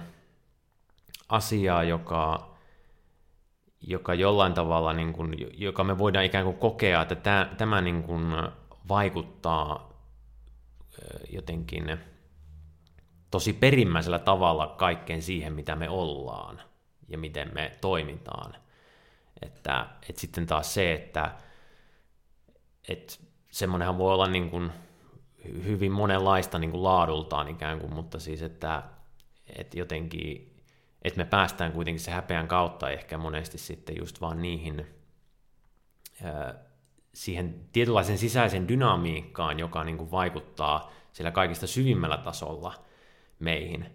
asiaa, joka, joka jollain tavalla, niin kuin, joka me voidaan ikään kuin kokea, että tämä, tämä niin kuin vaikuttaa jotenkin tosi perimmäisellä tavalla kaikkeen siihen, mitä me ollaan ja miten me toimitaan. Että, että sitten taas se, että, että semmoinenhan voi olla niin kuin hyvin monenlaista niin kuin laadultaan ikään kuin, mutta siis, että, että jotenkin, että me päästään kuitenkin se häpeän kautta ehkä monesti sitten just vaan niihin, siihen tietynlaisen sisäisen dynamiikkaan, joka niin kuin vaikuttaa sillä kaikista syvimmällä tasolla meihin.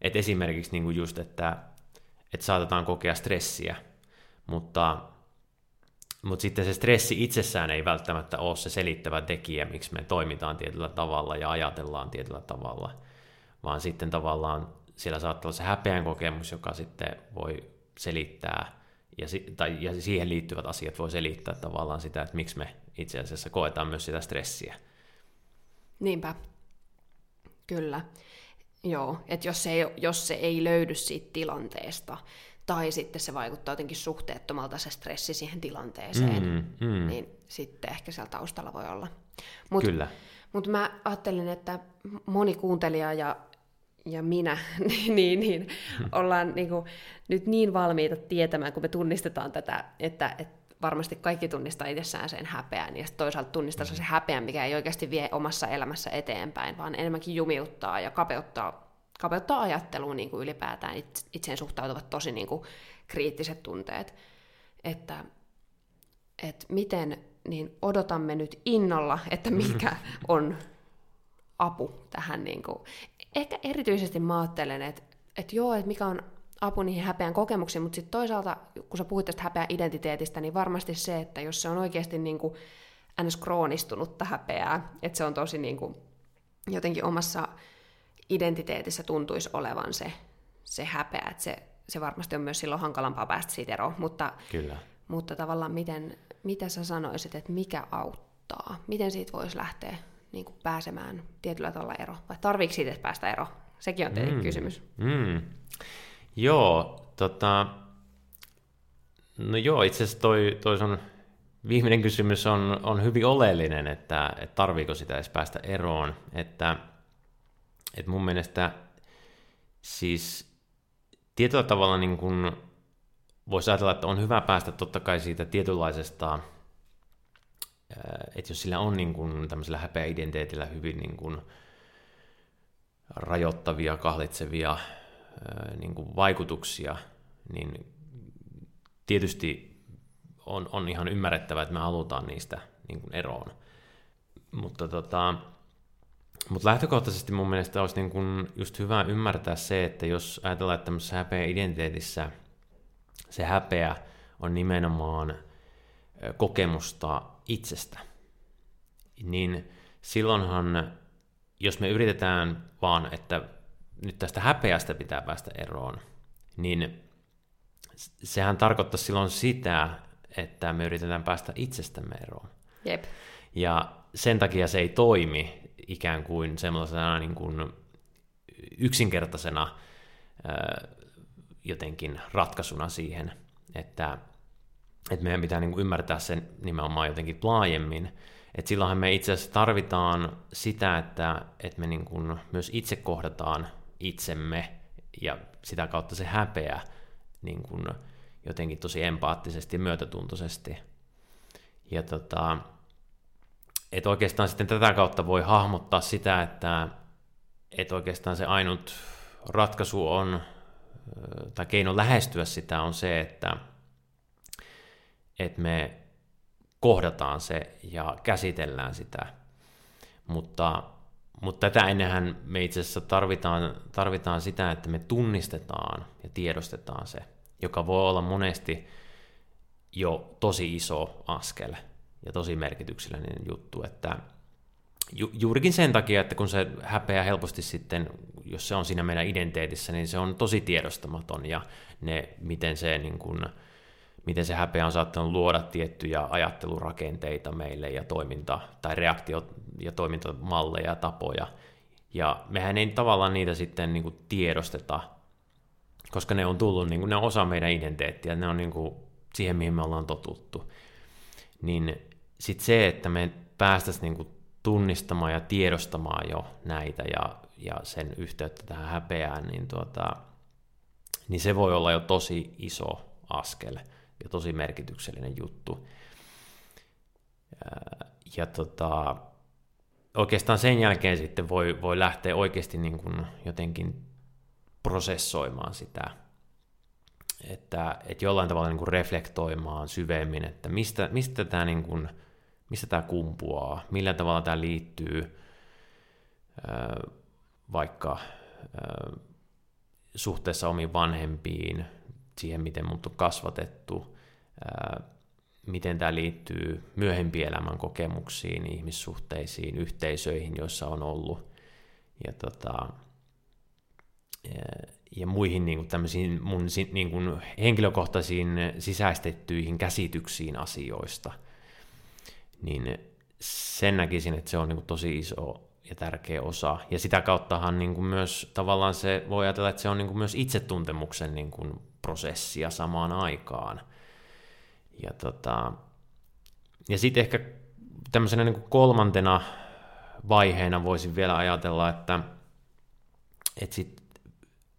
Et esimerkiksi niin kuin just, että, että saatetaan kokea stressiä, mutta mutta sitten se stressi itsessään ei välttämättä ole se selittävä tekijä, miksi me toimitaan tietyllä tavalla ja ajatellaan tietyllä tavalla, vaan sitten tavallaan siellä saattaa olla se häpeän kokemus, joka sitten voi selittää, ja, tai, ja siihen liittyvät asiat voi selittää tavallaan sitä, että miksi me itse asiassa koetaan myös sitä stressiä. Niinpä, kyllä. Joo, että jos se, ei, jos se ei löydy siitä tilanteesta, tai sitten se vaikuttaa jotenkin suhteettomalta se stressi siihen tilanteeseen, mm, mm. niin sitten ehkä siellä taustalla voi olla. Mut, Kyllä. Mutta mä ajattelin, että moni kuuntelija ja, ja minä, (laughs) niin, niin, niin ollaan niin kuin, nyt niin valmiita tietämään, kun me tunnistetaan tätä, että, että varmasti kaikki tunnistaa itsessään sen häpeän, ja toisaalta tunnistaa mm. se häpeän, mikä ei oikeasti vie omassa elämässä eteenpäin, vaan enemmänkin jumiuttaa ja kapeuttaa kapeuttaa ajatteluun niin kuin ylipäätään itseen suhtautuvat tosi niin kuin kriittiset tunteet. Että, että miten niin odotamme nyt innolla, että mikä on apu tähän. Niin kuin. Ehkä erityisesti mä ajattelen, että, että joo, että mikä on apu niihin häpeän kokemuksiin, mutta sitten toisaalta, kun sä puhuit tästä häpeän identiteetistä, niin varmasti se, että jos se on oikeasti niin kuin ns. kroonistunutta häpeää, että se on tosi niin kuin jotenkin omassa identiteetissä tuntuisi olevan se, se häpeä, että se, se varmasti on myös silloin hankalampaa päästä siitä eroon, mutta, Kyllä. mutta tavallaan miten, mitä sä sanoisit, että mikä auttaa? Miten siitä voisi lähteä niin kuin pääsemään tietyllä tavalla ero? Vai tarviiko siitä päästä ero? Sekin on tietenkin mm. kysymys. Mm. Joo, tota, no joo, itse asiassa toi, toi sun viimeinen kysymys on, on hyvin oleellinen, että, että tarviiko sitä edes päästä eroon, että et mun mielestä siis tietyllä tavalla niin kun voisi ajatella, että on hyvä päästä totta kai siitä tietynlaisesta, että jos sillä on niin kuin tämmöisellä häpeä-identiteetillä hyvin niin kuin rajoittavia, kahlitsevia niin kuin vaikutuksia, niin tietysti on, on ihan ymmärrettävää, että me halutaan niistä niin kuin eroon. Mutta tota, mutta lähtökohtaisesti mun mielestä olisi niin kuin just hyvä ymmärtää se, että jos ajatellaan, että tämmöisessä häpeä identiteetissä se häpeä on nimenomaan kokemusta itsestä, niin silloinhan, jos me yritetään vaan, että nyt tästä häpeästä pitää päästä eroon, niin sehän tarkoittaa silloin sitä, että me yritetään päästä itsestämme eroon. Jep. Ja sen takia se ei toimi ikään kuin semmoisena niin kuin yksinkertaisena jotenkin ratkaisuna siihen, että, että meidän pitää niin ymmärtää sen nimenomaan jotenkin laajemmin. Että silloinhan me itse asiassa tarvitaan sitä, että, että me niin kuin myös itse kohdataan itsemme ja sitä kautta se häpeä niin kuin jotenkin tosi empaattisesti ja myötätuntoisesti. Ja tota, että oikeastaan sitten tätä kautta voi hahmottaa sitä, että, että oikeastaan se ainut ratkaisu on, tai keino lähestyä sitä on se, että, että me kohdataan se ja käsitellään sitä. Mutta, mutta tätä ennenhän me itse asiassa tarvitaan, tarvitaan sitä, että me tunnistetaan ja tiedostetaan se, joka voi olla monesti jo tosi iso askel ja tosi merkityksellinen juttu, että ju, juurikin sen takia, että kun se häpeä helposti sitten, jos se on siinä meidän identiteetissä, niin se on tosi tiedostamaton ja ne, miten se, niin kuin, miten se häpeä on saattanut luoda tiettyjä ajattelurakenteita meille ja toiminta- tai reaktio- ja toimintamalleja ja tapoja. Ja mehän ei tavallaan niitä sitten niin kuin tiedosteta, koska ne on tullut, niin kuin, ne on osa meidän identiteettiä, ne on niin kuin siihen, mihin me ollaan totuttu. Niin sitten se, että me päästäisiin niinku tunnistamaan ja tiedostamaan jo näitä ja, ja sen yhteyttä tähän häpeään, niin, tuota, niin se voi olla jo tosi iso askel ja tosi merkityksellinen juttu. Ja tota, oikeastaan sen jälkeen sitten voi, voi lähteä oikeasti niin kuin jotenkin prosessoimaan sitä, että, että jollain tavalla niin kuin reflektoimaan syvemmin, että mistä, mistä tämä niin kuin, mistä tämä kumpuaa, millä tavalla tämä liittyy vaikka suhteessa omiin vanhempiin, siihen miten mut on kasvatettu, miten tämä liittyy myöhempiin elämän kokemuksiin, ihmissuhteisiin, yhteisöihin, joissa on ollut. Ja, tota, ja muihin niin kuin tämmöisiin mun niin kuin henkilökohtaisiin sisäistettyihin käsityksiin asioista – niin sen näkisin, että se on niin kuin tosi iso ja tärkeä osa. Ja sitä kauttahan niin kuin myös tavallaan se voi ajatella, että se on niin kuin myös itsetuntemuksen niin kuin prosessia samaan aikaan. Ja, tota, ja sitten ehkä tämmöisenä niin kuin kolmantena vaiheena voisin vielä ajatella, että, että sit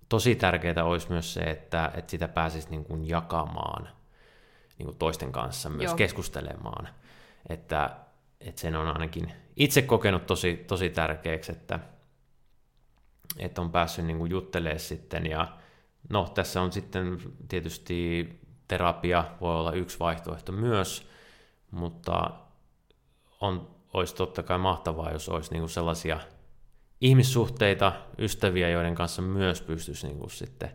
tosi tärkeää olisi myös se, että, että sitä pääsisi niin kuin jakamaan niin kuin toisten kanssa, myös Joo. keskustelemaan – että, että sen on ainakin itse kokenut tosi, tosi tärkeäksi, että, että on päässyt niin juttelemaan sitten ja no tässä on sitten tietysti terapia voi olla yksi vaihtoehto myös, mutta on, olisi totta kai mahtavaa, jos olisi niin kuin sellaisia ihmissuhteita, ystäviä, joiden kanssa myös pystyisi niin kuin sitten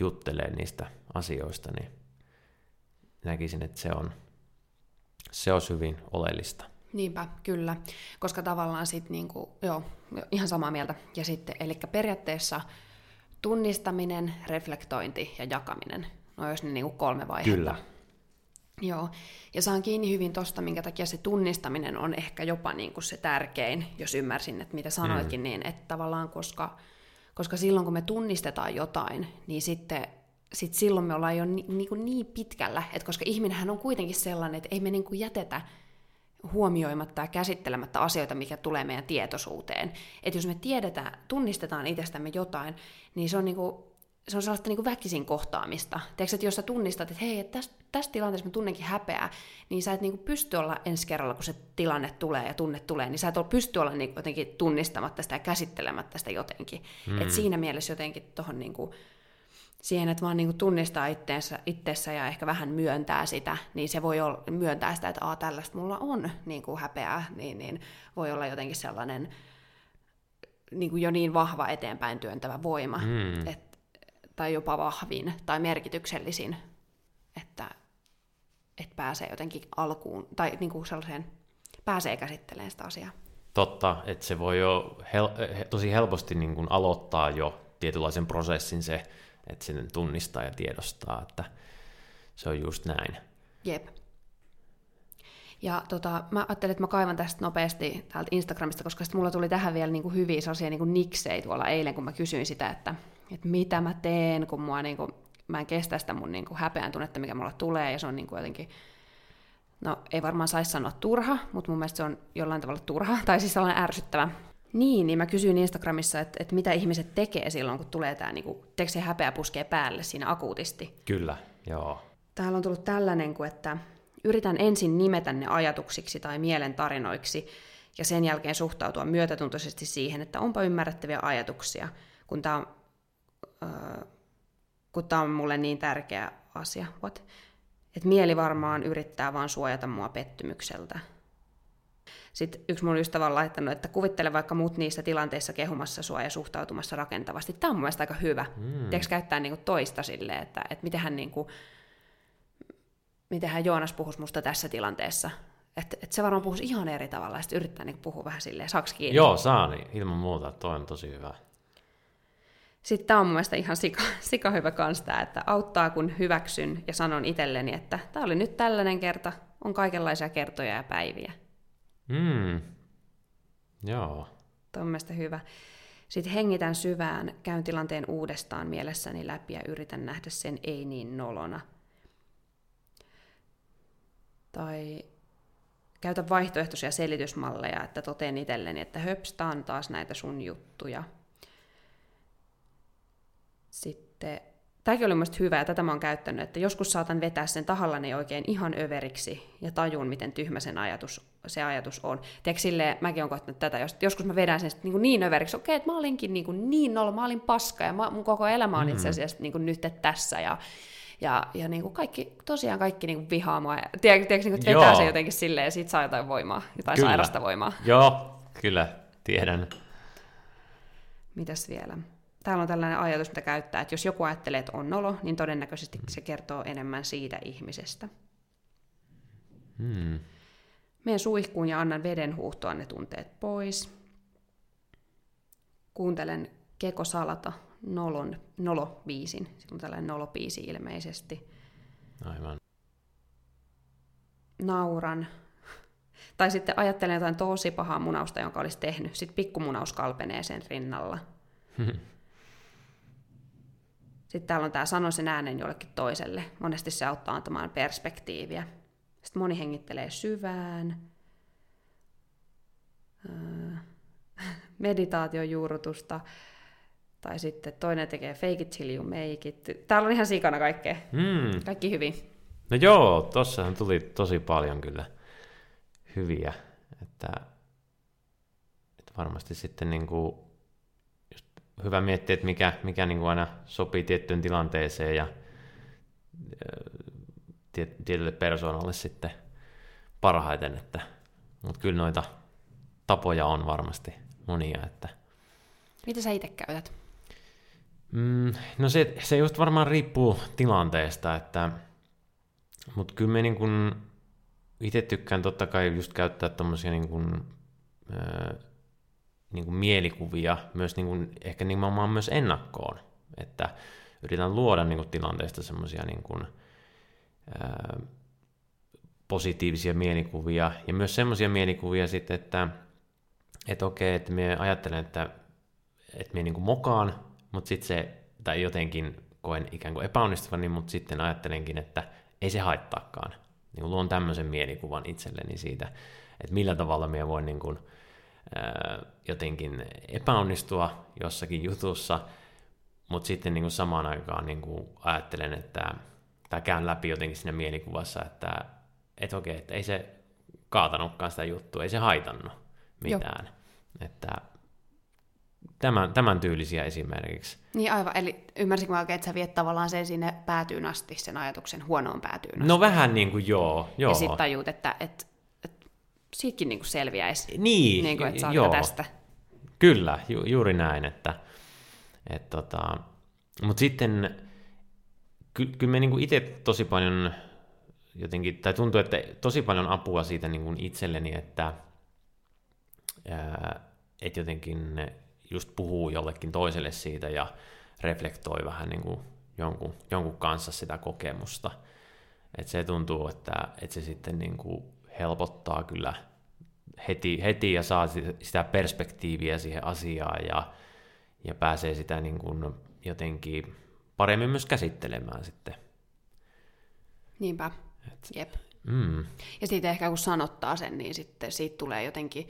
juttelemaan niistä asioista, niin näkisin, että se on, se olisi hyvin oleellista. Niinpä, kyllä, koska tavallaan sitten niinku, joo, ihan samaa mieltä. Ja sitten, eli periaatteessa tunnistaminen, reflektointi ja jakaminen, no olisi ne niinku kolme vaihetta. Kyllä. Joo, ja saan kiinni hyvin tosta, minkä takia se tunnistaminen on ehkä jopa niinku se tärkein, jos ymmärsin, että mitä sanoitkin, mm. niin että tavallaan koska, koska silloin kun me tunnistetaan jotain, niin sitten sit silloin me ollaan jo ni, niin, kuin niin pitkällä, että koska ihminenhän on kuitenkin sellainen, että ei me niin kuin jätetä huomioimatta ja käsittelemättä asioita, mikä tulee meidän tietoisuuteen. Että jos me tiedetään, tunnistetaan itsestämme jotain, niin se on, niin kuin, se on sellaista niin kuin väkisin kohtaamista. Tiedätkö, että jos sä tunnistat, että hei, että tässä, tässä tilanteessa mä tunnenkin häpeää, niin sä et niin kuin pysty olla ensi kerralla, kun se tilanne tulee ja tunne tulee, niin sä et pysty olla niin jotenkin tunnistamatta sitä ja käsittelemättä sitä jotenkin. Mm. Et siinä mielessä jotenkin tuohon niin kuin, siihen, että vaan niin kuin tunnistaa itteensä, itteensä ja ehkä vähän myöntää sitä, niin se voi olla, myöntää sitä, että Aa, tällaista mulla on niin kuin häpeää, niin, niin voi olla jotenkin sellainen niin kuin jo niin vahva eteenpäin työntävä voima, mm. et, tai jopa vahvin tai merkityksellisin, että, että pääsee jotenkin alkuun, tai niin kuin sellaiseen, pääsee käsittelemään sitä asiaa. Totta, että se voi jo hel- tosi helposti niin kuin aloittaa jo tietynlaisen prosessin se, että sinne tunnistaa ja tiedostaa, että se on just näin. Jep. Ja tota, mä ajattelin, että mä kaivan tästä nopeasti täältä Instagramista, koska sitten mulla tuli tähän vielä niin kuin hyviä sellaisia niin kuin niksei tuolla eilen, kun mä kysyin sitä, että, että mitä mä teen, kun mua niin kuin, mä en kestä sitä mun niin kuin häpeän tunnetta, mikä mulla tulee, ja se on niin kuin jotenkin, no ei varmaan saisi sanoa turha, mutta mun mielestä se on jollain tavalla turha, (laughs) tai siis sellainen ärsyttävä. Niin, niin mä kysyin Instagramissa, että, että mitä ihmiset tekee silloin, kun tulee tämä, niin kuin, se häpeä puskee päälle siinä akuutisti. Kyllä, joo. Täällä on tullut tällainen kuin, että Yritän ensin nimetä ne ajatuksiksi tai mielen tarinoiksi ja sen jälkeen suhtautua myötätuntoisesti siihen, että onpa ymmärrettäviä ajatuksia, kun tämä on, äh, kun tää on mulle niin tärkeä asia. What? Et mieli varmaan yrittää vaan suojata mua pettymykseltä. Sitten yksi mun ystävä on laittanut, että kuvittele vaikka muut niissä tilanteissa kehumassa sua ja suhtautumassa rakentavasti. Tämä on mun mielestä aika hyvä. Mm. Tiedätkö käyttää niinku toista silleen, että, että miten hän niinku, miten hän Joonas puhuisi musta tässä tilanteessa. Että et se varmaan puhuisi ihan eri tavalla, ja sitten yrittää niin puhua vähän silleen, saaks kiinni? Joo, saa niin, ilman muuta, toi on tosi hyvä. Sitten tämä on mun mielestä ihan sika, sika hyvä kans tää, että auttaa kun hyväksyn ja sanon itselleni, että tämä oli nyt tällainen kerta, on kaikenlaisia kertoja ja päiviä. Mm. Joo. Tuo on hyvä. Sitten hengitän syvään, käyn tilanteen uudestaan mielessäni läpi ja yritän nähdä sen ei niin nolona – tai käytä vaihtoehtoisia selitysmalleja, että toteen itselleni, että höpstaan taas näitä sun juttuja. Sitten, tämäkin oli mielestäni hyvä, ja tätä mä oon käyttänyt, että joskus saatan vetää sen tahallani oikein ihan överiksi, ja tajun, miten tyhmä sen ajatus, se ajatus on. Tiedätkö, silleen, mäkin oon kohtanut tätä, jos, joskus mä vedän sen niin, niin överiksi, okei, että mä olinkin niin, kuin niin nolo, mä olin paska, ja mä, mun koko elämä on itse mm. asiassa niin nyt tässä, ja ja, ja niin kuin kaikki, tosiaan kaikki niin kuin vihaa mua. Tiedätkö, tiedätkö niin kuin, vetää se jotenkin silleen, ja siitä saa jotain voimaa, jotain kyllä. sairasta voimaa. Joo, kyllä, tiedän. Mitäs vielä? Täällä on tällainen ajatus, mitä käyttää, että jos joku ajattelee, että on nolo, niin todennäköisesti se kertoo enemmän siitä ihmisestä. Hmm. Meen suihkuun ja annan veden huuhtoa ne tunteet pois. Kuuntelen Keko Salata nolon, nolobiisin. Sillä on tällainen nolobiisi ilmeisesti. Aivan. Nauran. (laughs) Tai sitten ajattelen jotain tosi pahaa munausta, jonka olisi tehnyt. Sitten pikkumunaus kalpenee sen rinnalla. (laughs) Sitten täällä on tämä sano sen äänen jollekin toiselle. Monesti se auttaa antamaan perspektiiviä. Sitten moni hengittelee syvään. Öö, (laughs) meditaatiojuurutusta. Tai sitten toinen tekee fake it till you make it. Täällä on ihan sikana kaikkea. Mm. Kaikki hyvin. No joo, tossahan tuli tosi paljon kyllä hyviä. Että, että varmasti sitten niin kuin, just hyvä miettiä, että mikä, mikä niin kuin aina sopii tiettyyn tilanteeseen ja tietylle persoonalle sitten parhaiten. Että, mutta kyllä noita tapoja on varmasti monia. Että... Mitä sä itse käytät? Mm, no se, se just varmaan riippuu tilanteesta, että, mutta kyllä me niin kun, itse tykkään totta kai just käyttää tommosia niin kun, ää, niin kun mielikuvia myös niin kun, ehkä nimenomaan myös ennakkoon, että yritän luoda niin kun, tilanteesta semmoisia niin kun, positiivisia mielikuvia ja myös semmoisia mielikuvia sitten, että että okei, että me ajattelen, että, että me niin mokaan mutta sitten se, tai jotenkin koen ikään kuin epäonnistuvani, mutta sitten ajattelenkin, että ei se haittaakaan. Niin luon tämmöisen mielikuvan itselleni siitä, että millä tavalla minä voin niin kuin, ää, jotenkin epäonnistua jossakin jutussa, mutta sitten niin kuin samaan aikaan niin kuin ajattelen, että tai käyn läpi jotenkin siinä mielikuvassa, että et okei, että ei se kaatanutkaan sitä juttua, ei se haitannut mitään. Joo. Että tämän, tämän tyylisiä esimerkiksi. Niin aivan, eli ymmärsinkö mä oikein, että sä viet tavallaan sen sinne päätyyn asti, sen ajatuksen huonoon päätyyn asti. No vähän niin kuin joo. joo. Ja sitten tajuut, että, että, että siitäkin niin kuin selviäisi. Niin, niin kuin, että joo. tästä. Kyllä, ju, juuri näin, että, että tota, mutta sitten ky, kyllä me niin kuin itse tosi paljon jotenkin, tai tuntuu, että tosi paljon apua siitä niin kuin itselleni, että, ää, että jotenkin just puhuu jollekin toiselle siitä ja reflektoi vähän niin kuin jonkun, jonkun kanssa sitä kokemusta. Et se tuntuu, että, että se sitten niin kuin helpottaa kyllä heti, heti ja saa sitä perspektiiviä siihen asiaan ja, ja pääsee sitä niin kuin jotenkin paremmin myös käsittelemään sitten. Niinpä, Et, jep. Mm. Ja sitten ehkä kun sanottaa sen, niin sitten siitä tulee jotenkin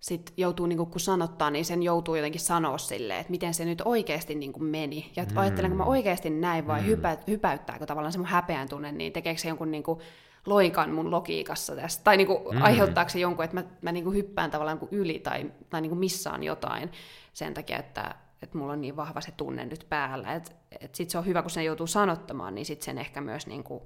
sit joutuu, niin kun sanottaa, niin sen joutuu jotenkin sanoa silleen, että miten se nyt oikeasti niin kuin meni. Ja mm. ajattelenko mä oikeasti näin vai mm. hypä, hypäyttääkö tavallaan se mun häpeän tunne, niin tekeekö se jonkun niin kuin loikan mun logiikassa tästä. Tai niin kuin mm. aiheuttaako se jonkun, että mä, mä niin kuin hyppään tavallaan kuin yli tai, tai niin kuin missaan jotain sen takia, että, että mulla on niin vahva se tunne nyt päällä. Että et sitten se on hyvä, kun sen joutuu sanottamaan, niin sitten sen ehkä myös niin kuin,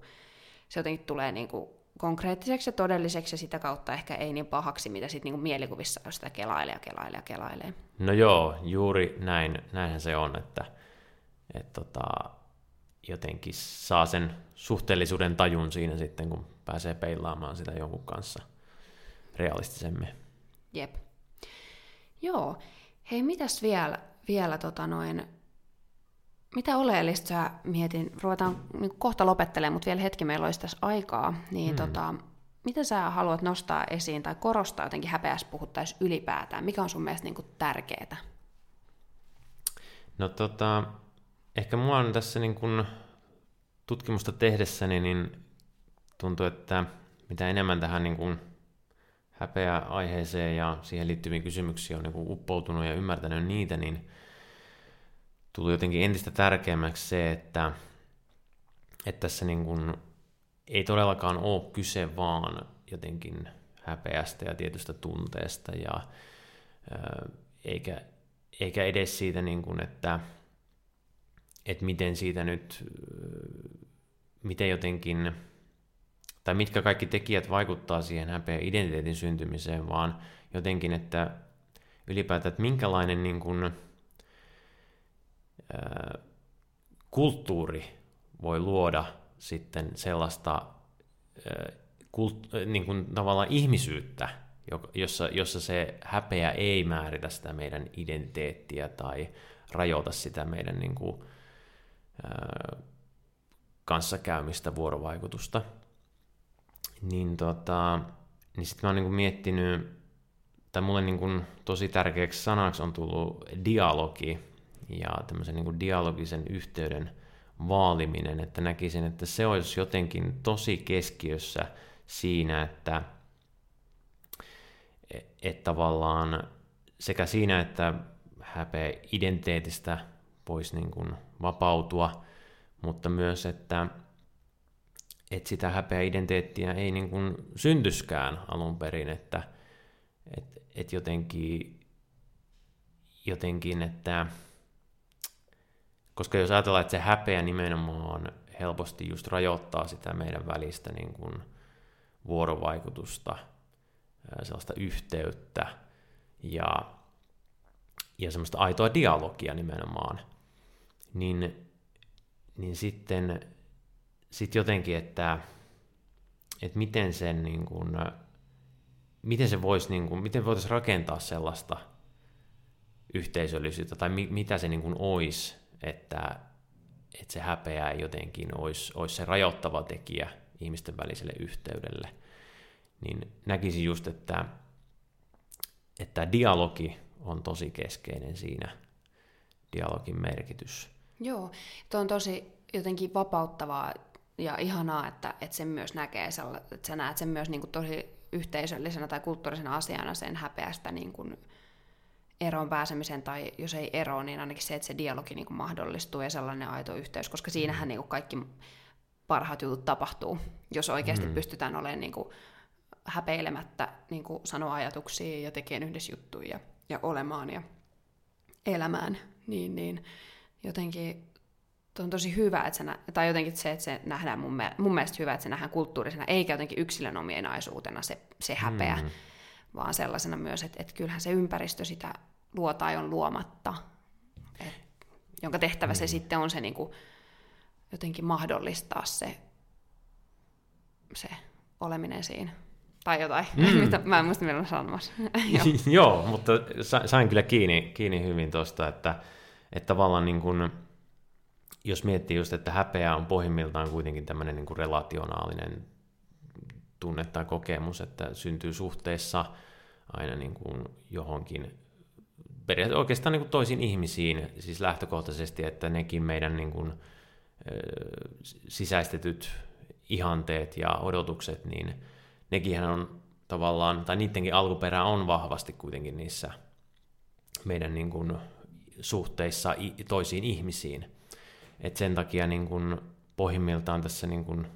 se jotenkin tulee niin kuin konkreettiseksi ja todelliseksi ja sitä kautta ehkä ei niin pahaksi, mitä sitten niinku mielikuvissa jos sitä kelailee ja kelailee ja kelailee. No joo, juuri näin, näinhän se on, että et tota, jotenkin saa sen suhteellisuuden tajun siinä sitten, kun pääsee peilaamaan sitä jonkun kanssa realistisemmin. Jep. Joo. Hei, mitäs vielä, vielä tota noin, mitä oleellista sä mietin, ruvetaan niin kohta lopettelemaan, mutta vielä hetki meillä olisi tässä aikaa, niin hmm. tota, mitä sä haluat nostaa esiin tai korostaa jotenkin häpeässä puhuttaisiin ylipäätään? Mikä on sun mielestä niin tärkeää? No tota, ehkä mua on tässä niin kuin tutkimusta tehdessäni, niin tuntuu, että mitä enemmän tähän niin kuin häpeä-aiheeseen ja siihen liittyviin kysymyksiin on niin kuin uppoutunut ja ymmärtänyt niitä, niin tuli jotenkin entistä tärkeämmäksi se, että, että tässä niin kuin ei todellakaan ole kyse vaan jotenkin häpeästä ja tietystä tunteesta ja eikä, eikä edes siitä, niin kuin, että, että miten siitä nyt, miten jotenkin, tai mitkä kaikki tekijät vaikuttaa siihen häpeä identiteetin syntymiseen, vaan jotenkin, että ylipäätään, että minkälainen niin kuin, kulttuuri voi luoda sitten sellaista kult, niin kuin tavallaan ihmisyyttä, jossa, jossa se häpeä ei määritä sitä meidän identiteettiä tai rajoita sitä meidän niin kuin, kanssakäymistä, vuorovaikutusta. Niin, tota, niin sitten mä oon niin miettinyt, tai mulle niin kuin tosi tärkeäksi sanaksi on tullut dialogi, ja tämmöisen niin dialogisen yhteyden vaaliminen, että näkisin, että se olisi jotenkin tosi keskiössä siinä, että, että tavallaan sekä siinä, että häpeä identiteetistä voisi niin kuin vapautua, mutta myös, että, että sitä häpeä identiteettiä ei niin kuin syntyskään alun perin, että, että, että jotenkin, jotenkin, että koska jos ajatellaan, että se häpeä nimenomaan helposti just rajoittaa sitä meidän välistä niin kuin vuorovaikutusta, sellaista yhteyttä ja, ja semmoista aitoa dialogia nimenomaan, niin, niin sitten sit jotenkin, että, että miten sen niin kuin, miten se voisi, niin kuin, miten voitaisiin rakentaa sellaista yhteisöllisyyttä, tai mi, mitä se niin kuin olisi, että, että se häpeä ei jotenkin olisi, olisi se rajoittava tekijä ihmisten väliselle yhteydelle, niin näkisin just, että, että dialogi on tosi keskeinen siinä, dialogin merkitys. Joo, tuo on tosi jotenkin vapauttavaa ja ihanaa, että, että sen myös näkee, että sä näet sen myös niin kuin tosi yhteisöllisenä tai kulttuurisena asiana sen häpeästä niin kuin eroon pääsemisen, tai jos ei ero, niin ainakin se, että se dialogi niin kuin mahdollistuu ja sellainen aito yhteys, koska siinähän niin kuin kaikki parhaat jutut tapahtuu, jos oikeasti mm. pystytään olemaan niin kuin häpeilemättä niin kuin sanoa ajatuksia ja tekemään yhdessä juttuja ja, ja olemaan ja elämään, niin, niin jotenkin on tosi hyvä, että se nä- tai jotenkin se, että se nähdään mun, me- mun mielestä hyvä, että se nähdään kulttuurisena, eikä jotenkin yksilön omienaisuutena se, se häpeä, mm. vaan sellaisena myös, että, että kyllähän se ympäristö sitä luo tai on luomatta, et, jonka tehtävä mm. se sitten on se niin kuin, jotenkin mahdollistaa se, se oleminen siinä. Tai jotain, (laughs) mm. mitä mä en muista milloin sanomassa. (laughs) (laughs) Joo, mutta sain kyllä kiinni, kiinni hyvin tuosta, että, että tavallaan niin kuin, jos miettii just, että häpeä on pohjimmiltaan kuitenkin tämmöinen niin kuin relationaalinen tunne tai kokemus, että syntyy suhteessa aina niin kuin johonkin periaatteessa oikeastaan niin kuin toisiin ihmisiin, siis lähtökohtaisesti, että nekin meidän niin kuin, sisäistetyt ihanteet ja odotukset, niin nekin on tavallaan, tai niidenkin alkuperä on vahvasti kuitenkin niissä meidän niin kuin, suhteissa toisiin ihmisiin. Et sen takia niin kun pohjimmiltaan tässä niin kun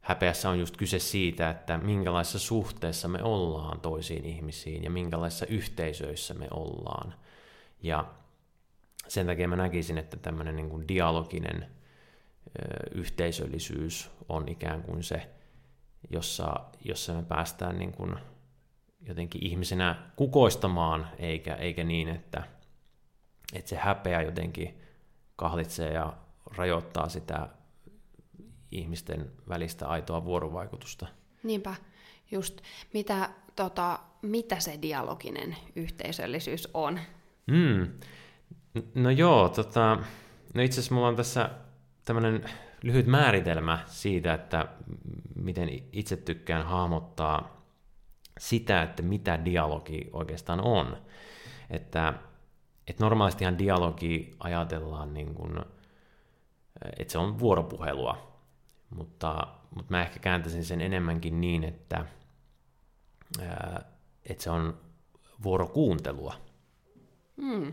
häpeässä on just kyse siitä, että minkälaisessa suhteessa me ollaan toisiin ihmisiin ja minkälaisissa yhteisöissä me ollaan. Ja sen takia mä näkisin, että tämmöinen niin kuin dialoginen yhteisöllisyys on ikään kuin se, jossa, jossa me päästään niin kuin jotenkin ihmisenä kukoistamaan, eikä, eikä niin, että, että se häpeä jotenkin kahlitsee ja rajoittaa sitä ihmisten välistä aitoa vuorovaikutusta. Niinpä, just mitä, tota, mitä se dialoginen yhteisöllisyys on? Mm. No joo, tota, no itse asiassa mulla on tässä tämmöinen lyhyt määritelmä siitä, että miten itse tykkään hahmottaa sitä, että mitä dialogi oikeastaan on. Että että normaalistihan dialogi ajatellaan niin kuin, että se on vuoropuhelua, mutta, mutta mä ehkä kääntäisin sen enemmänkin niin, että, että se on vuorokuuntelua. Mm.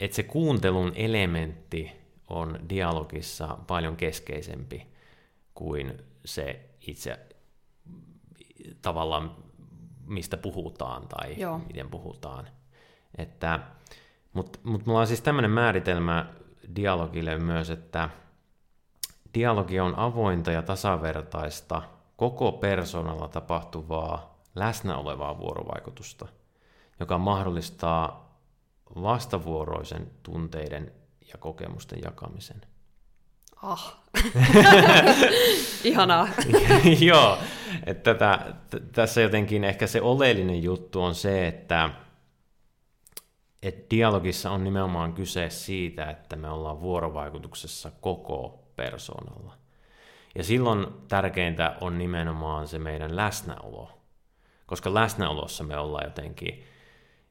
Että se kuuntelun elementti on dialogissa paljon keskeisempi kuin se itse tavallaan, mistä puhutaan tai Joo. miten puhutaan. Että mutta mut mulla on siis tämmöinen määritelmä dialogille myös, että dialogi on avointa ja tasavertaista koko persoonalla tapahtuvaa läsnä olevaa vuorovaikutusta, joka mahdollistaa vastavuoroisen tunteiden ja kokemusten jakamisen. Ah. (laughs) Ihanaa. (laughs) Joo, että tätä, t- tässä jotenkin ehkä se oleellinen juttu on se, että että dialogissa on nimenomaan kyse siitä, että me ollaan vuorovaikutuksessa koko persoonalla. Ja silloin tärkeintä on nimenomaan se meidän läsnäolo, koska läsnäolossa me ollaan jotenkin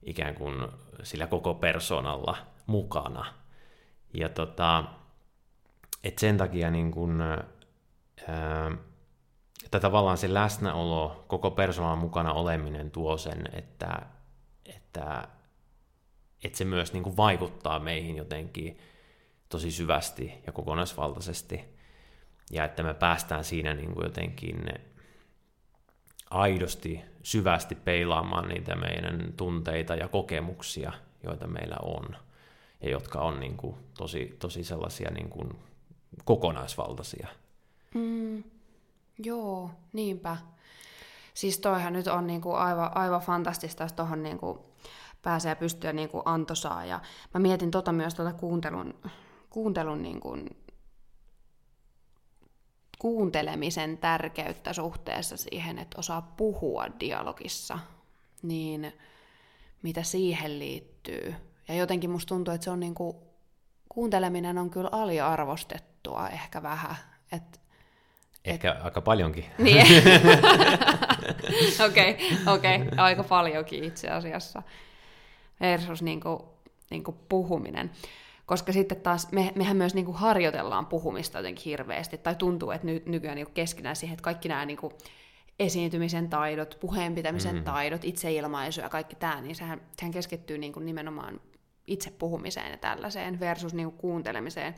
ikään kuin sillä koko persoonalla mukana. Ja tota, et sen takia niin kun, ää, että tavallaan se läsnäolo, koko persoonan mukana oleminen tuo sen, että, että että se myös niin vaikuttaa meihin jotenkin tosi syvästi ja kokonaisvaltaisesti. Ja että me päästään siinä niin kuin jotenkin aidosti, syvästi peilaamaan niitä meidän tunteita ja kokemuksia, joita meillä on. Ja jotka on niin kuin tosi, tosi sellaisia niin kuin kokonaisvaltaisia. Mm, joo, niinpä. Siis toihan nyt on niin kuin aivan, aivan fantastista, jos tuohon niin kuin pääsee pystyä niin antosaa. Ja mä mietin tota myös tota kuuntelun, kuuntelun niin kuin, kuuntelemisen tärkeyttä suhteessa siihen, että osaa puhua dialogissa, niin mitä siihen liittyy. Ja jotenkin musta tuntuu, että se on niin kuin, kuunteleminen on kyllä aliarvostettua ehkä vähän. Et, ehkä et... aika paljonkin. (laughs) Niin. (laughs) Okei, okei, okay, okay, aika paljonkin itse asiassa versus niin kuin, niin kuin puhuminen. Koska sitten taas me, mehän myös niin kuin harjoitellaan puhumista jotenkin hirveästi, tai tuntuu, että ny, nykyään niin keskinään siihen, että kaikki nämä niin kuin esiintymisen taidot, puheenpitämisen mm. taidot, itseilmaisu ja kaikki tämä, niin sehän, sehän keskittyy niin kuin nimenomaan itse puhumiseen ja tällaiseen versus niin kuin kuuntelemiseen.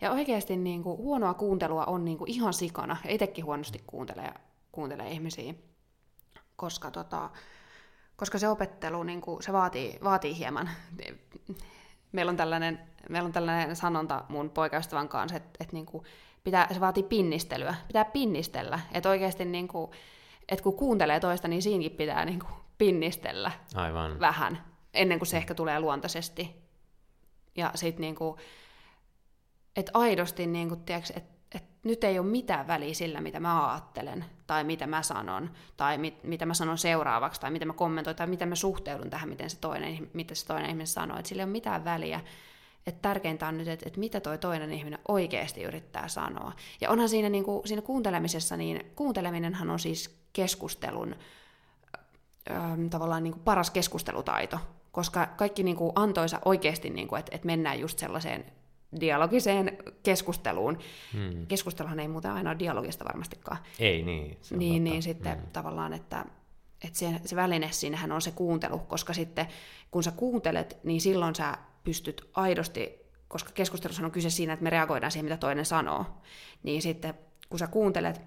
Ja oikeasti niin kuin, huonoa kuuntelua on niin kuin ihan sikana, ja itsekin huonosti kuuntelee, kuuntelee ihmisiä, koska, tota, koska se opettelu niin kuin, se vaatii, vaatii hieman. Meillä on tällainen, meillä on tällainen sanonta mun poikaystävän kanssa, että, että niin kuin, pitää, se vaatii pinnistelyä. Pitää pinnistellä. Että oikeasti niin kuin, että kun kuuntelee toista, niin siinäkin pitää niin kuin, pinnistellä Aivan. vähän, ennen kuin se ehkä tulee luontaisesti. Ja sitten niin kuin, että aidosti, niin kuin, tiedätkö, että et nyt ei ole mitään väliä sillä, mitä mä ajattelen, tai mitä mä sanon, tai mit, mitä mä sanon seuraavaksi, tai mitä mä kommentoin, tai miten mä suhteudun tähän, miten se toinen, mitä se toinen ihminen sanoo. Että sillä ei ole mitään väliä. Että tärkeintä on nyt, että, että mitä toi toinen ihminen oikeasti yrittää sanoa. Ja onhan siinä, niin kuin, siinä kuuntelemisessa, niin kuunteleminenhan on siis keskustelun ö, tavallaan niin kuin paras keskustelutaito, koska kaikki niin kuin antoisa oikeasti, niin kuin, että, että mennään just sellaiseen dialogiseen keskusteluun. Hmm. Keskusteluhan ei muuten aina ole dialogista varmastikaan. Ei niin. Se niin, niin sitten hmm. tavallaan, että, että se, se väline siinähän on se kuuntelu, koska sitten kun sä kuuntelet, niin silloin sä pystyt aidosti, koska keskustelussa on kyse siinä, että me reagoidaan siihen, mitä toinen sanoo, niin sitten kun sä kuuntelet,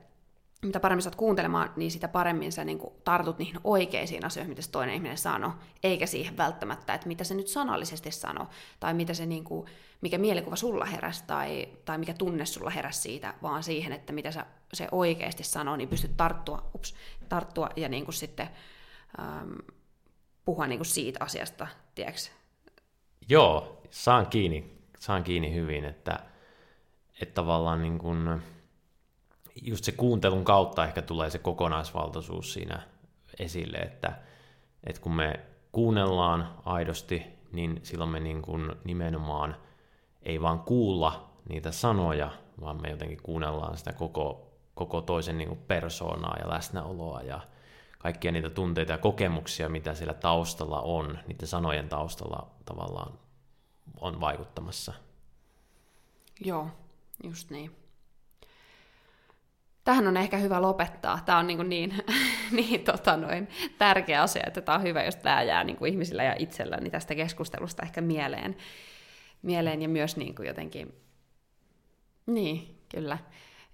mitä paremmin sä oot kuuntelemaan, niin sitä paremmin sä niin tartut niihin oikeisiin asioihin, mitä se toinen ihminen sanoo, eikä siihen välttämättä, että mitä se nyt sanallisesti sanoo, tai mitä se niin kuin, mikä mielikuva sulla heräsi, tai, tai mikä tunne sulla heräsi siitä, vaan siihen, että mitä sä, se oikeasti sanoo, niin pystyt tarttua, ups, tarttua ja niin kuin sitten ähm, puhua niin kuin siitä asiasta, tiedätkö? Joo, saan kiinni, saan kiinni hyvin, että, että tavallaan niin kuin, just se kuuntelun kautta ehkä tulee se kokonaisvaltaisuus siinä esille, että, että kun me kuunnellaan aidosti, niin silloin me niin kuin nimenomaan ei vaan kuulla niitä sanoja, vaan me jotenkin kuunnellaan sitä koko, koko toisen niin kuin persoonaa ja läsnäoloa ja kaikkia niitä tunteita ja kokemuksia, mitä siellä taustalla on, niiden sanojen taustalla tavallaan on vaikuttamassa. Joo, just niin. Tähän on ehkä hyvä lopettaa. Tämä on niin, niin, (laughs) niin tota noin, tärkeä asia, että tämä on hyvä, jos tämä jää niin kuin ihmisillä ja itselläni tästä keskustelusta ehkä mieleen, mieleen ja myös niin kuin jotenkin, niin, kyllä,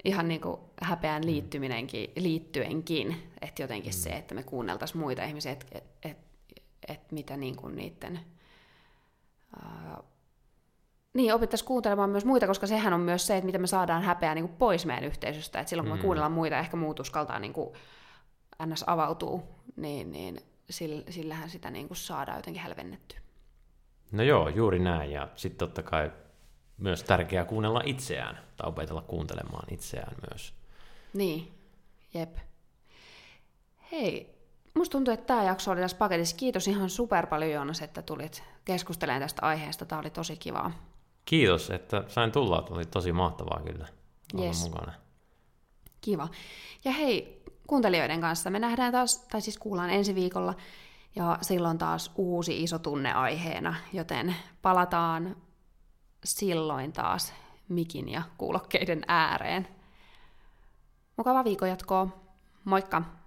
ihan niin kuin häpeään liittyminenkin, liittyenkin, että jotenkin se, että me kuunneltaisiin muita ihmisiä, että et, et, et mitä niin kuin niiden uh, niin, opittaisiin kuuntelemaan myös muita, koska sehän on myös se, että miten me saadaan häpeää niin kuin pois meidän yhteisöstä. Et silloin kun me mm. kuunnellaan muita, ehkä muut uskaltaa niin kuin ns. avautuu, niin, niin sillähän sitä niin kuin saadaan jotenkin hälvennettyä. No joo, juuri näin. Ja sitten totta kai myös tärkeää kuunnella itseään, tai opetella kuuntelemaan itseään myös. Niin, jep. Hei, musta tuntuu, että tämä jakso oli tässä paketissa. Kiitos ihan super paljon Joonas, että tulit keskustelemaan tästä aiheesta. Tämä oli tosi kivaa. Kiitos, että sain tulla. Oli tosi mahtavaa kyllä olla yes. mukana. Kiva. Ja hei, kuuntelijoiden kanssa me nähdään taas, tai siis kuullaan ensi viikolla, ja silloin taas uusi iso tunne aiheena, joten palataan silloin taas mikin ja kuulokkeiden ääreen. Mukava viikon jatkoa. Moikka!